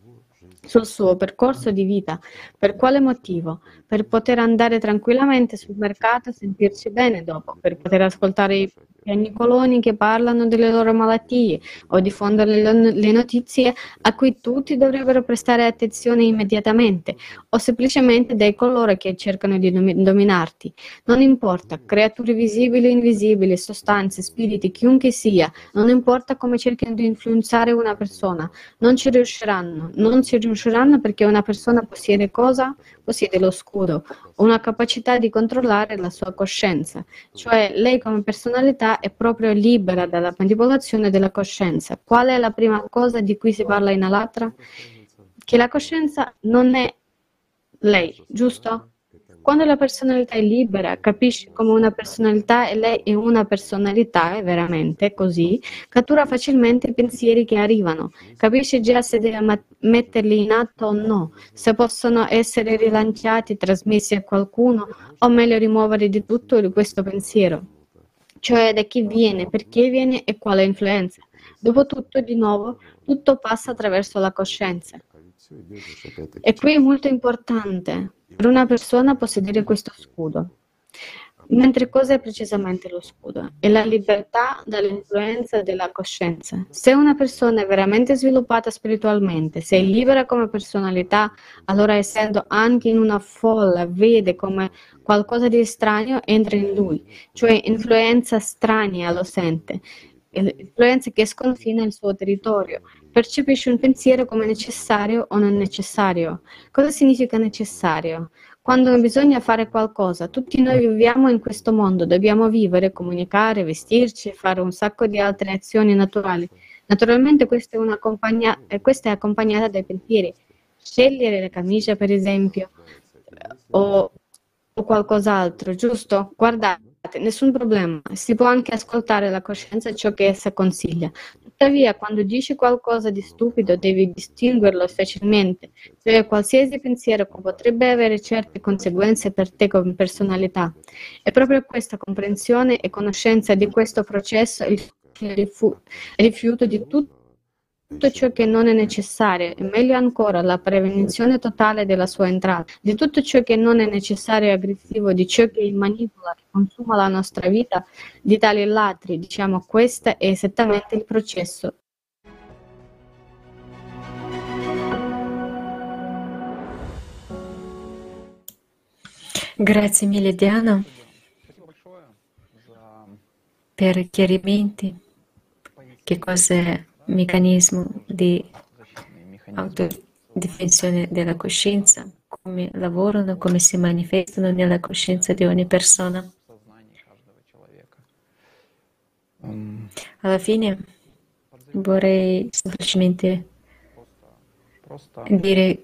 sul suo percorso di vita. Per quale motivo? Per poter andare tranquillamente sul mercato e sentirci bene dopo, per poter ascoltare i piagnicoloni che parlano delle loro malattie o diffondere le notizie a cui tutti dovrebbero prestare attenzione immediatamente o semplicemente dai coloro che cercano di dominarti. Non importa, creature visibili o invisibili, sostanze, spiriti, chiunque sia, non importa come cerchino di influenzare una persona, non ci riusciranno, non ci riusciranno perché una persona possiede cosa? Possiede lo scudo, una capacità di controllare la sua coscienza, cioè lei come personalità è proprio libera dalla manipolazione della coscienza. Qual è la prima cosa di cui si parla in Alatra? Che la coscienza non è lei, giusto? Quando la personalità è libera, capisce come una personalità e lei è una personalità, è veramente così, cattura facilmente i pensieri che arrivano, capisce già se deve metterli in atto o no, se possono essere rilanciati, trasmessi a qualcuno o meglio rimuovere di tutto questo pensiero, cioè da chi viene, perché viene e quale influenza. Dopotutto, di nuovo, tutto passa attraverso la coscienza. E qui è molto importante per una persona possedere questo scudo. Mentre cosa è precisamente lo scudo? È la libertà dall'influenza della coscienza. Se una persona è veramente sviluppata spiritualmente, se è libera come personalità, allora essendo anche in una folla, vede come qualcosa di strano entra in lui, cioè influenza strana lo sente, influenze che sconfina il suo territorio. Percepisce un pensiero come necessario o non necessario. Cosa significa necessario? Quando bisogna fare qualcosa, tutti noi viviamo in questo mondo, dobbiamo vivere, comunicare, vestirci, fare un sacco di altre azioni naturali. Naturalmente questa è, compagna- questa è accompagnata dai pensieri. Scegliere la camicia, per esempio, o, o qualcos'altro, giusto? Guardate nessun problema, si può anche ascoltare la coscienza e ciò che essa consiglia. Tuttavia, quando dici qualcosa di stupido, devi distinguerlo facilmente, cioè qualsiasi pensiero potrebbe avere certe conseguenze per te come personalità. È proprio questa comprensione e conoscenza di questo processo il rifiuto di tutto tutto ciò che non è necessario e meglio ancora la prevenzione totale della sua entrata, di tutto ciò che non è necessario e aggressivo, di ciò che manipola, che consuma la nostra vita, di tali ladri, diciamo questo è esattamente il processo. Grazie mille Diana per i chiarimenti. Che cos'è meccanismo di autodifensione della coscienza, come lavorano, come si manifestano nella coscienza di ogni persona. Alla fine vorrei semplicemente dire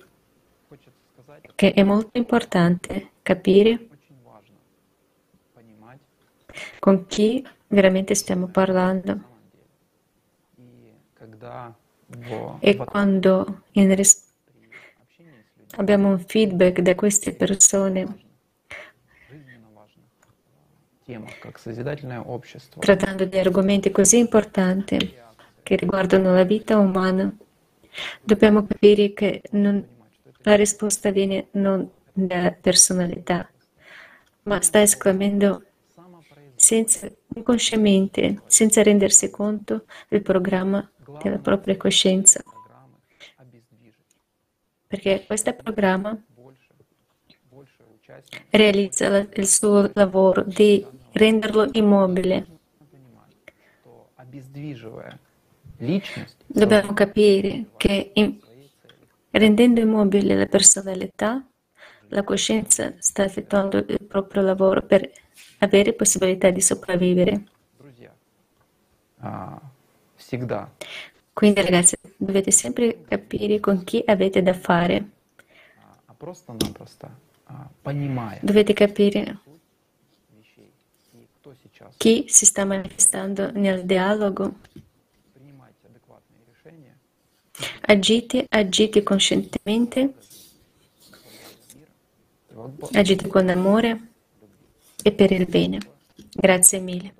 che è molto importante capire con chi veramente stiamo parlando e quando res- abbiamo un feedback da queste persone, trattando di argomenti così importanti che riguardano la vita umana, dobbiamo capire che non, la risposta viene non dalla personalità, ma sta esclamando senza, inconsciamente, senza rendersi conto del programma della propria coscienza. Perché questo programma realizza il suo lavoro di renderlo immobile. Dobbiamo capire che rendendo immobile la personalità, la coscienza sta effettuando il proprio lavoro per avere possibilità di sopravvivere. Quindi ragazzi, dovete sempre capire con chi avete da fare. Dovete capire chi si sta manifestando nel dialogo. Agite, agite coscientemente, agite con amore e per il bene. Grazie mille.